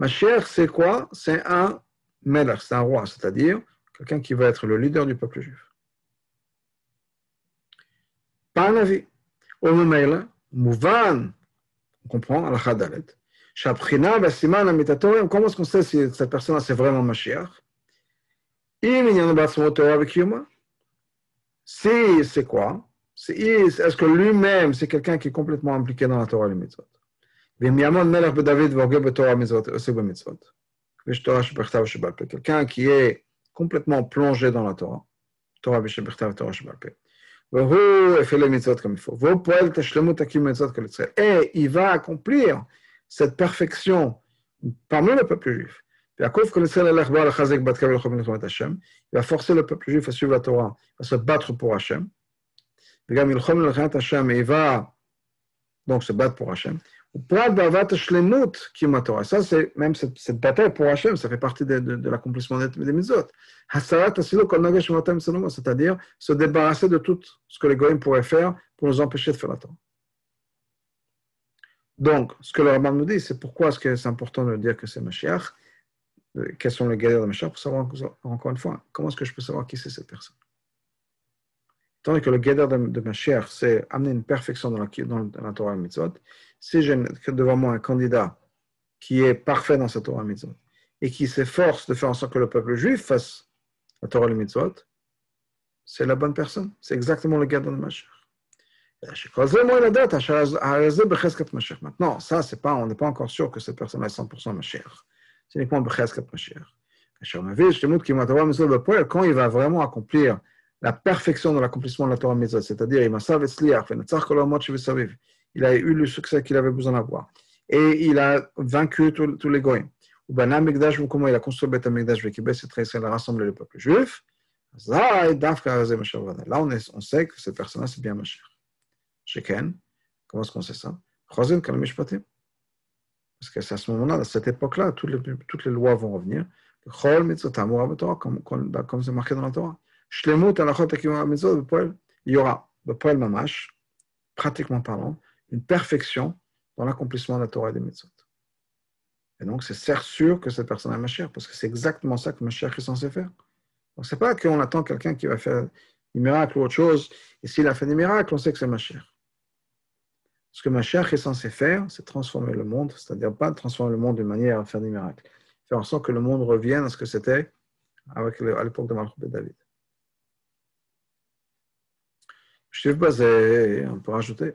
Mashiach, c'est quoi? C'est un melech, c'est un roi, c'est-à-dire quelqu'un qui va être le leader du peuple juif. Pas un avis. Mouvan, on comprend, à la chadalet, comment est-ce qu'on sait si cette personne c'est vraiment Mashiach Si c'est quoi? Est-ce que lui-même c'est quelqu'un qui est complètement impliqué dans la Torah et les mitzvot? Quelqu'un qui est complètement plongé dans la Torah. Il va accomplir cette perfection parmi le peuple juif. Il va forcer le peuple juif à suivre la Torah, à se battre pour Hachem. Il va donc se battre pour Hachem. Ça, c'est même cette, bataille pour Hachem, ça fait partie de, de, de l'accomplissement des, des. C'est-à-dire se débarrasser de tout ce que les goyim pourraient faire pour nous empêcher de faire la Torah. Donc, ce que le rabbin nous dit, c'est pourquoi est-ce que c'est important de dire que c'est Mashiach, quels sont les galères de Mashiach, pour savoir, encore une fois, comment est-ce que je peux savoir qui c'est cette personne? Tandis que le guédère de, de Mashiach, c'est amener une perfection dans la, la Torah et Mitzvot. Si j'ai devant moi un candidat qui est parfait dans sa Torah Mitzvot, et qui s'efforce de faire en sorte que le peuple juif fasse la Torah Mitzvot, c'est la bonne personne. C'est exactement le guédère de Mashiach. Maintenant, ça, c'est pas, on n'est pas encore sûr que cette personne est 100% Mashiach. C'est uniquement Becheskat Mashiach. Quand il va vraiment accomplir la perfection de l'accomplissement de la Torah Mitzvah, c'est-à-dire il a eu le succès qu'il avait besoin d'avoir. Et il a vaincu tous les goyim. Comment il a construit Beth Amikdash, il a rassemblé le peuple juif. Là, on, est, on sait que cette personne-là, c'est bien Mashiach. Sheken. Comment est-ce qu'on sait ça? Chosin Kalamishpatim. Parce que c'est à ce moment-là, à cette époque-là, toutes les, toutes les lois vont revenir. Chol mitzvot Torah, comme, comme c'est marqué dans la Torah. Shlemut alachot mitzvot, il y aura, le poil mamash, pratiquement parlant, une perfection dans l'accomplissement de la Torah et des mitzvot. Et donc, c'est certes sûr que cette personne est Mashiach, parce que c'est exactement ça que Mashiach est censé faire. Donc, c'est pas qu'on attend quelqu'un qui va faire des miracles ou autre chose, et s'il a fait des miracles, on sait que c'est Mashiach. Ce que Mashiach est censé faire, c'est transformer le monde, c'est-à-dire pas transformer le monde d'une manière à faire des miracles, faire en sorte que le monde revienne à ce que c'était à l'époque de Malchut de David. Je on peut rajouter.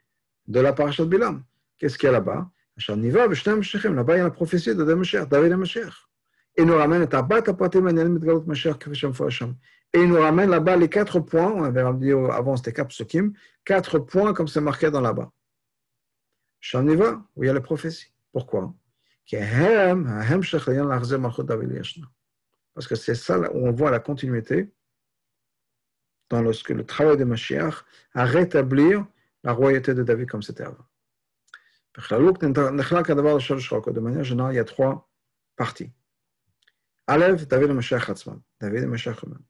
de la parasha de Bilam. Qu'est-ce qu'il y a là-bas? Là-bas, il y a la prophétie de David Mashiach. Et il nous ramène Et il nous ramène là-bas les quatre points, on avait dit avant c'était Kap Sokim, quatre points comme c'est marqué dans là-bas. Shaniva, où il y a la prophétie. Pourquoi? Parce que c'est ça où on voit la continuité dans le, le travail de Mashiach à rétablir la royauté de David comme c'était avant. De manière générale, il y a trois parties. Aleph, David et Mashiach Hatzman. David et Mashiach eux-mêmes.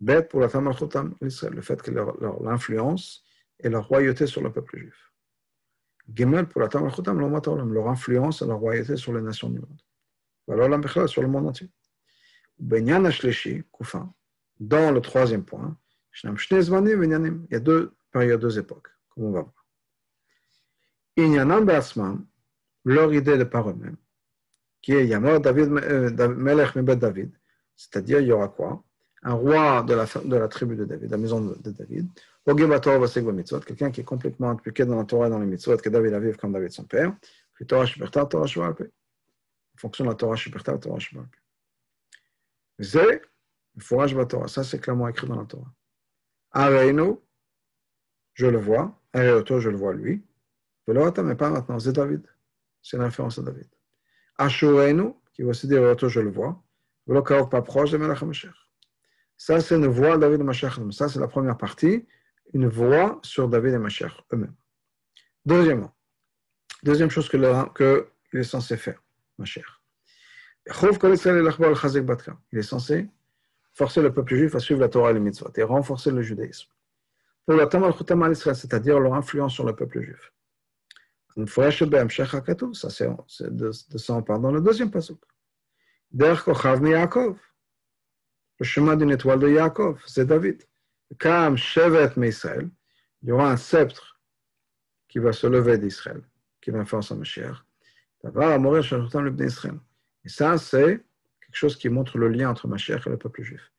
Bet pour la femme al l'Israël, le fait que leur, leur influence et leur royauté sur le peuple juif. Gimel pour la femme al leur influence et leur royauté sur les nations du monde. Alors la sur le monde entier. Benyan Ashleshi, Koufa, dans le troisième point, il y a deux périodes, deux époques, comme on va voir. Inyanam Basman, leur idée de par eux-mêmes, qui est Yamor David, euh, Melech Mebet David, c'est-à-dire il y aura quoi? Un roi de la, tribu de David, la maison de, David, quelqu'un qui est complètement impliqué dans la Torah et dans les mitzvot, que David vécu comme David son père, puis Torah Shiperta, Torah Shivalpe. En fonction de la Torah Shiperta, Torah Shivalpe. C'est le fourrage Torah, ça c'est clairement écrit dans la Torah. Areino, je le vois, Areoto, je le vois lui, Velorata, mais pas maintenant, c'est David. C'est référence à David. Ashurenu, qui va aussi dire Areoto, je le vois, Velokarov, pas proche de Melech HaMashiach. Ça, c'est une voix de David et Mashiach. Ça, c'est la première partie, une voix sur David et Mashiach eux-mêmes. Deuxièmement, deuxième chose qu'il que est censé faire, Mashiach. Il est censé forcer le peuple juif à suivre la Torah et les mitzvot et renforcer le judaïsme. Pour la Tamal Chutam c'est-à-dire leur influence sur le peuple juif. Ça, c'est de, ça dans le deuxième passage. Le chemin d'une étoile de Yaakov, c'est David. Comme Shevet il y aura un sceptre qui va se lever d'Israël, qui va faire son Mashiach. Et ça, c'est quelque chose qui montre le lien entre Mashiach et le peuple juif.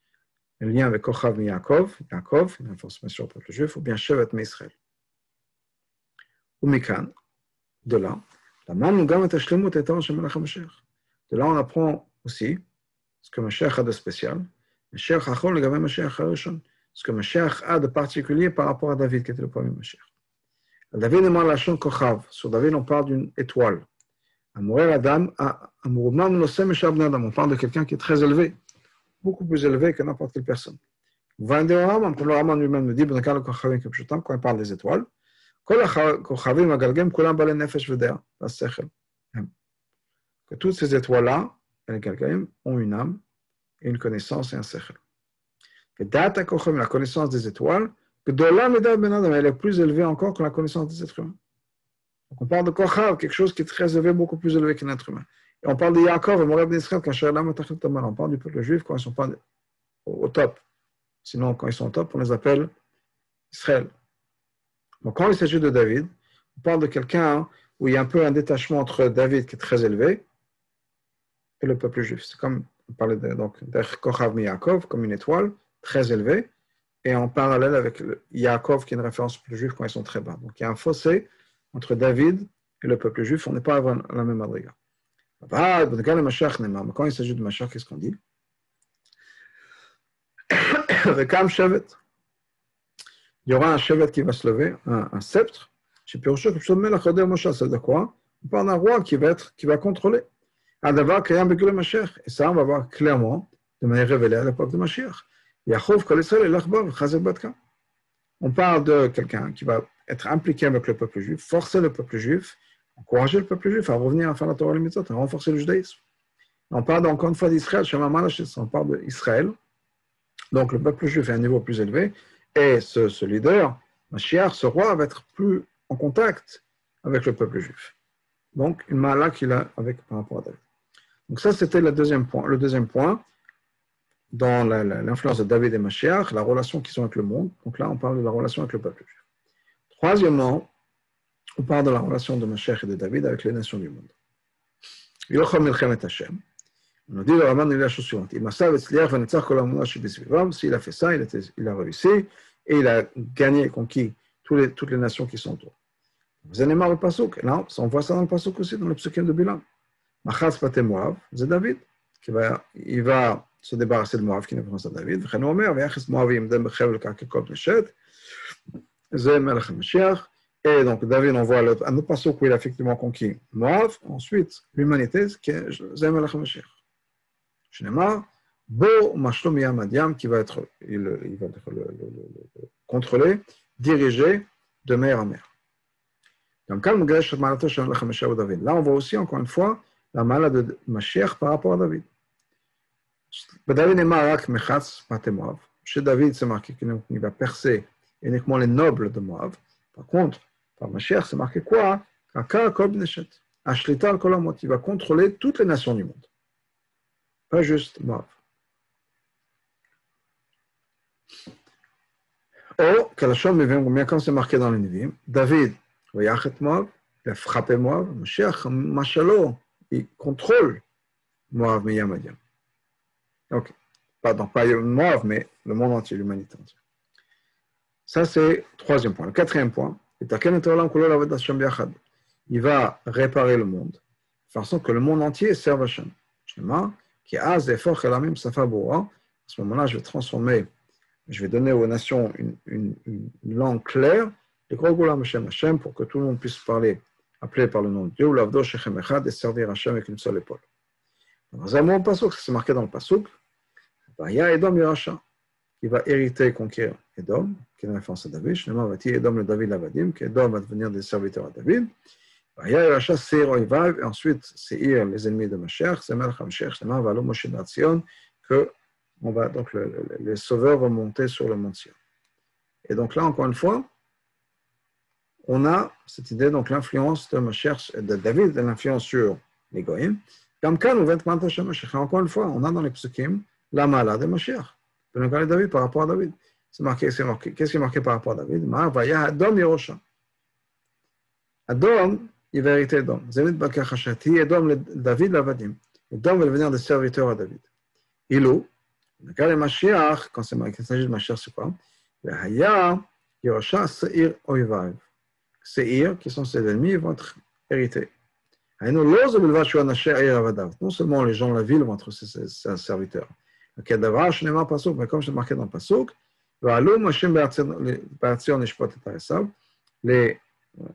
Le lien avec Kochav Yaakov, Yaakov, une information sur le juif, ou bien Shevet Israël. Ou Mikan, de là, de là, on apprend aussi ce que Mashiach a de spécial, Mashiach Achon, le gamin Mashiach Harishon. Ce que Mashiach a de particulier par rapport à David, qui était le premier Mashiach. David est Malachon Kochav. Sur David, on parle d'une étoile. Amourer Adam, on parle de quelqu'un qui est très élevé, beaucoup plus élevé que n'importe quelle personne. Comme le Raman lui-même me dit, quand il parle des étoiles, que toutes ces étoiles-là, ont une âme, et une connaissance et un sechel. La connaissance des étoiles, elle est plus élevée encore que la connaissance des êtres humains. Donc on parle de Kochav, quelque chose qui est très élevé, beaucoup plus élevé qu'un être humain. On parle de Yaakov et Moreb d'Israël, quand on parle du peuple juif quand ils sont pas au top. Sinon, quand ils sont au top, on les appelle Israël. Donc quand il s'agit de David, on parle de quelqu'un où il y a un peu un détachement entre David qui est très élevé et le peuple juif. C'est comme on parlait de, donc Miyakov, comme une étoile très élevée, et en parallèle avec Yaakov, qui est une référence au peuple juif quand ils sont très bas. Donc il y a un fossé entre David et le peuple juif. On n'est pas à la même adriga. Quand il s'agit de Mashiach, qu'est-ce qu'on dit. Il y aura un Shevet qui va se lever, un, un sceptre. Ça veut dire quoi On parle d'un roi qui va, être, qui va contrôler. Et ça, on va voir clairement, de manière révélée à l'époque de Mashiach. On parle de quelqu'un qui va être impliqué avec le peuple juif, forcer le peuple juif, encourager le peuple juif à revenir à faire la Torah et les à renforcer le judaïsme. On parle encore une fois d'Israël, on parle d'Israël. Donc le peuple juif est à un niveau plus élevé, et ce, ce leader, Mashiach, ce roi, va être plus en contact avec le peuple juif. Donc, une mala qu'il a avec, par rapport à David. Donc ça, c'était le deuxième point. Le deuxième point, dans l'influence de David et Mashiach, la relation qu'ils ont avec le monde. Donc là, on parle de la relation avec le peuple juif. Troisièmement, on parle de la relation de Mashiach et de David avec les nations du monde. On dit le Raman il la chose suivante. S'il a fait ça, il a, réussi et il a gagné conquis toutes les, nations qui sont autour. Vous le Pasuk Non, on voit ça dans le Pasuk aussi, dans le psukim de Bilam. Machas Pate Moav, c'est David, qui va, il va se débarrasser de Moav, qui n'est pas David. Melech HaMashiach. Et donc, David envoie un autre Pasuk où il a effectivement conquis Moav. Ensuite, l'humanité, c'est Melech HaMashiach. Shnemar, Bo Mashlom Madiam, qui va être, il, il va être le, le, le, contrôlé dirigé de mère en mère. Là, on voit aussi, encore une fois, la malade de Mashiach par rapport à David. David est marak mechatz Moab. Chez David, c'est marqué qu'il va percer uniquement les nobles de Moab. Par contre, par Mashiach, c'est marqué quoi al Kolamot. Il va contrôler toutes les nations du monde. Pas juste Moab. Or, bien comme c'est marqué dans Nivim, David, il a frappé Moab, Mashiach, Machalo, il contrôle Moab, mais Yamadiam. Ok. Pardon, pas Moab, mais le monde entier, l'humanité entière. Ça, c'est le troisième point. Le quatrième point, il va réparer le monde, de façon que le monde entier serve Hashem. Qui À ce moment-là, je vais transformer je vais donner aux nations une, langue claire, Hashem, pour que tout le monde puisse parler, appelé par le nom de Dieu, et servir Hashem avec une seule épaule. Dans un mot c'est marqué dans le Pasuk, il y a Edom Yeracha, qui va hériter et conquérir Edom, qui est la référence à David, Shnema va Edom le David Lavadim, qu'Edom va devenir des serviteurs à David. Et ensuite Seir, les ennemis de Mashiach, c'est Melch HaMashiach, Shnema va Moshe Datzion, que on va, donc les sauveurs vont monter sur le mont Sion. Et donc là, encore une fois, on a cette idée, donc l'influence de de David, l'influence sur les nous encore une fois, on a dans les psukim la malade de Mashiach. De de David par rapport à David. C'est marqué, c'est marqué. Qu'est-ce qui est marqué par rapport à David? Adam Yerosha. Adam, il va hériter Adam. Zemit Bakachashati, Adam, David, l'Avadim. Adam va devenir des serviteurs à David. Ilou, dans le Mashiach, quand il s'agit de Mashiach, c'est quoi? Haya, Yerosha, Seir, Oivav. Seir, qui sont ses ennemis, vont être hérités. Non seulement les gens de la ville vont être ses, serviteurs. Mais comme c'est marqué dans le Pasuk, les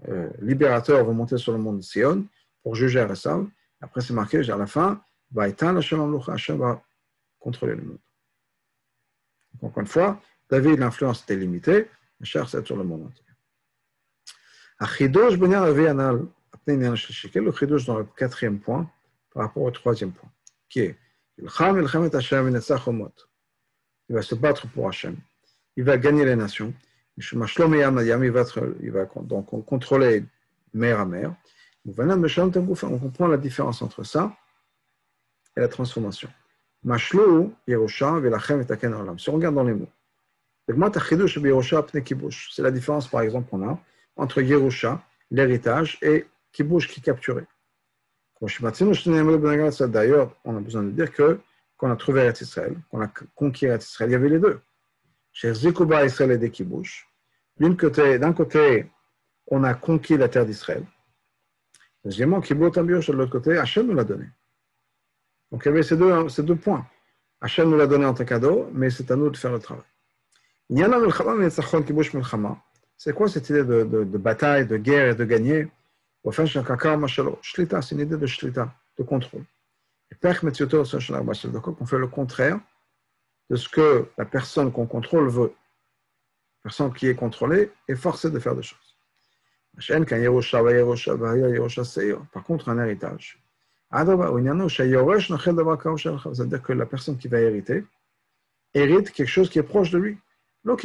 euh, libérateurs vont monter sur le mont de Sion pour juger Esav. Après, c'est marqué à la fin, Hashem va contrôler le monde. Encore une fois, David, l'influence était limitée, mais cher, c'est sur le monde entier. Achidosh ben Anal, le chidouche dans le quatrième point par rapport au troisième point, qui est il va se battre pour Hachem. Il va gagner les nations. Il va, il va donc contrôler mer à mer. On comprend la différence entre ça et la transformation. Si on regarde dans les mots, c'est la différence, par exemple, qu'on a entre Yerusha, l'héritage, et Kibush, qui est capturé. D'ailleurs, on a besoin de dire que quand on a trouvé Eretz Israël, qu'on a conquis Israël, il y avait les deux. chez Zikuba Israël et des Kibouch. D'un côté, côté, on a conquis la terre d'Israël. Deuxièmement, Kibbutz Ambiosh, de l'autre côté, Hachem nous l'a donné. Donc il y avait ces deux, points. Hachem nous l'a donné en tant cadeau, mais c'est à nous de faire le travail. C'est quoi cette idée de, de, bataille, de guerre et de gagner? Shlita, c'est une idée de de contrôle. On fait le contraire de ce que la personne qu'on contrôle veut. La personne qui est contrôlée est forcée de faire des choses. Par contre, un héritage. C'est-à-dire que la personne qui va hériter hérite quelque chose qui est proche de lui. Pas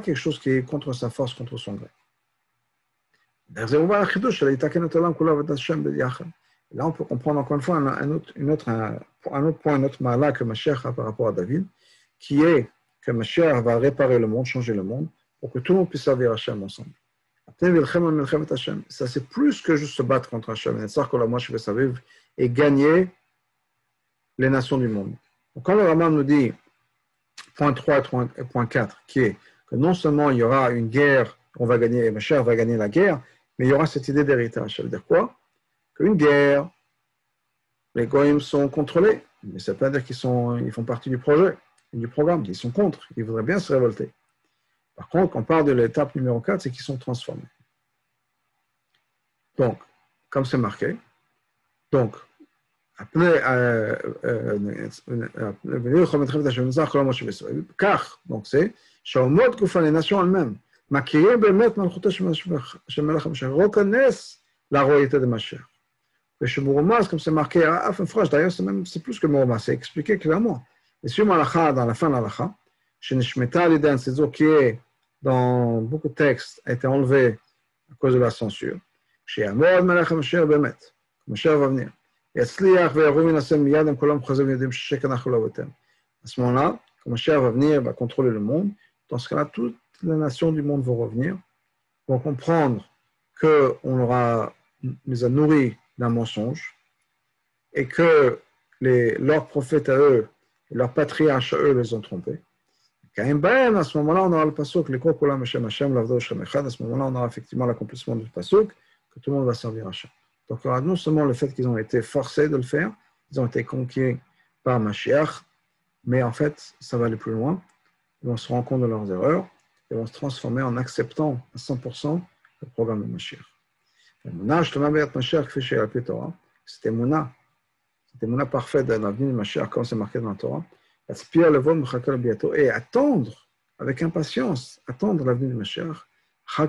quelque chose qui est contre sa force, contre son gré. Là, on peut comprendre encore une fois un autre, autre, un, autre point, un autre malak que Mashiach a par rapport à David, qui est que Mashiach va réparer le monde, changer le monde, pour que tout le monde puisse servir Hachem ensemble. Ça, c'est plus que juste se battre contre Hachem. Et gagner les nations du monde. Donc, quand le Raman nous dit, point 3 et point 4, qui est que non seulement il y aura une guerre, on va gagner, Mashiach va gagner la guerre, mais il y aura cette idée d'héritage. Ça veut dire quoi Qu'une guerre, les goyim sont contrôlés, mais ça ne veut pas dire qu'ils ils font partie du projet, du programme, ils sont contre, ils voudraient bien se révolter. Par contre, quand on parle de l'étape numéro 4, c'est qu'ils sont transformés. Donc, comme c'est marqué, donc, car, donc c'est, les nations elles-mêmes, reconnaissent la royauté de Mashiach. Et chez Mouromas, comme c'est marqué à phrase, d'ailleurs c'est plus que Mouromas, c'est expliqué clairement. Et sur Malacha, dans la fin de l'Alacha, chez Nishmeta l'idée qui est dans beaucoup de textes, a été enlevé à cause de la censure. Chez Amod Melech HaMashiach Bemet, Mashiach va venir. יצליח וירום מן השם מיד, הם כולם חוזרים ויודעים ששקר אנחנו לא בתם. À ce moment-là, quand Mashiach va venir, va les nations du monde vont revenir, vont comprendre qu'on aura, les a nourris d'un mensonge et que les, leurs prophètes à eux, leurs patriarches à eux les ont trompés. À ce moment-là, on aura le pasuk, les Kokolam Hashem Hashem, Lavdo Hashem Echad. À ce moment-là, on aura effectivement l'accomplissement du pasuk, que tout le monde va servir Hashem. Donc, il y aura non seulement le fait qu'ils ont été forcés de le faire, ils ont été conquis par Mashiach, mais en fait, ça va aller plus loin. Ils vont se rendre compte de leurs erreurs, ils vont se transformer en acceptant à 100% le programme de Mashiach. C'était Mouna, c'était Mouna parfait de l'avenir de Mashiach, comme c'est marqué dans la Torah. Et attendre avec impatience, attendre l'avenue du Mashiach. Le.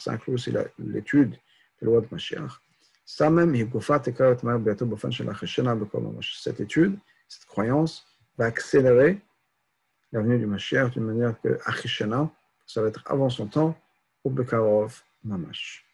Ça inclut aussi l'étude de loi de cette étude, cette croyance va accélérer l'avenue du Mashiach d'une manière que Achishana, ça va être avant son temps, au Bekarov Mamash.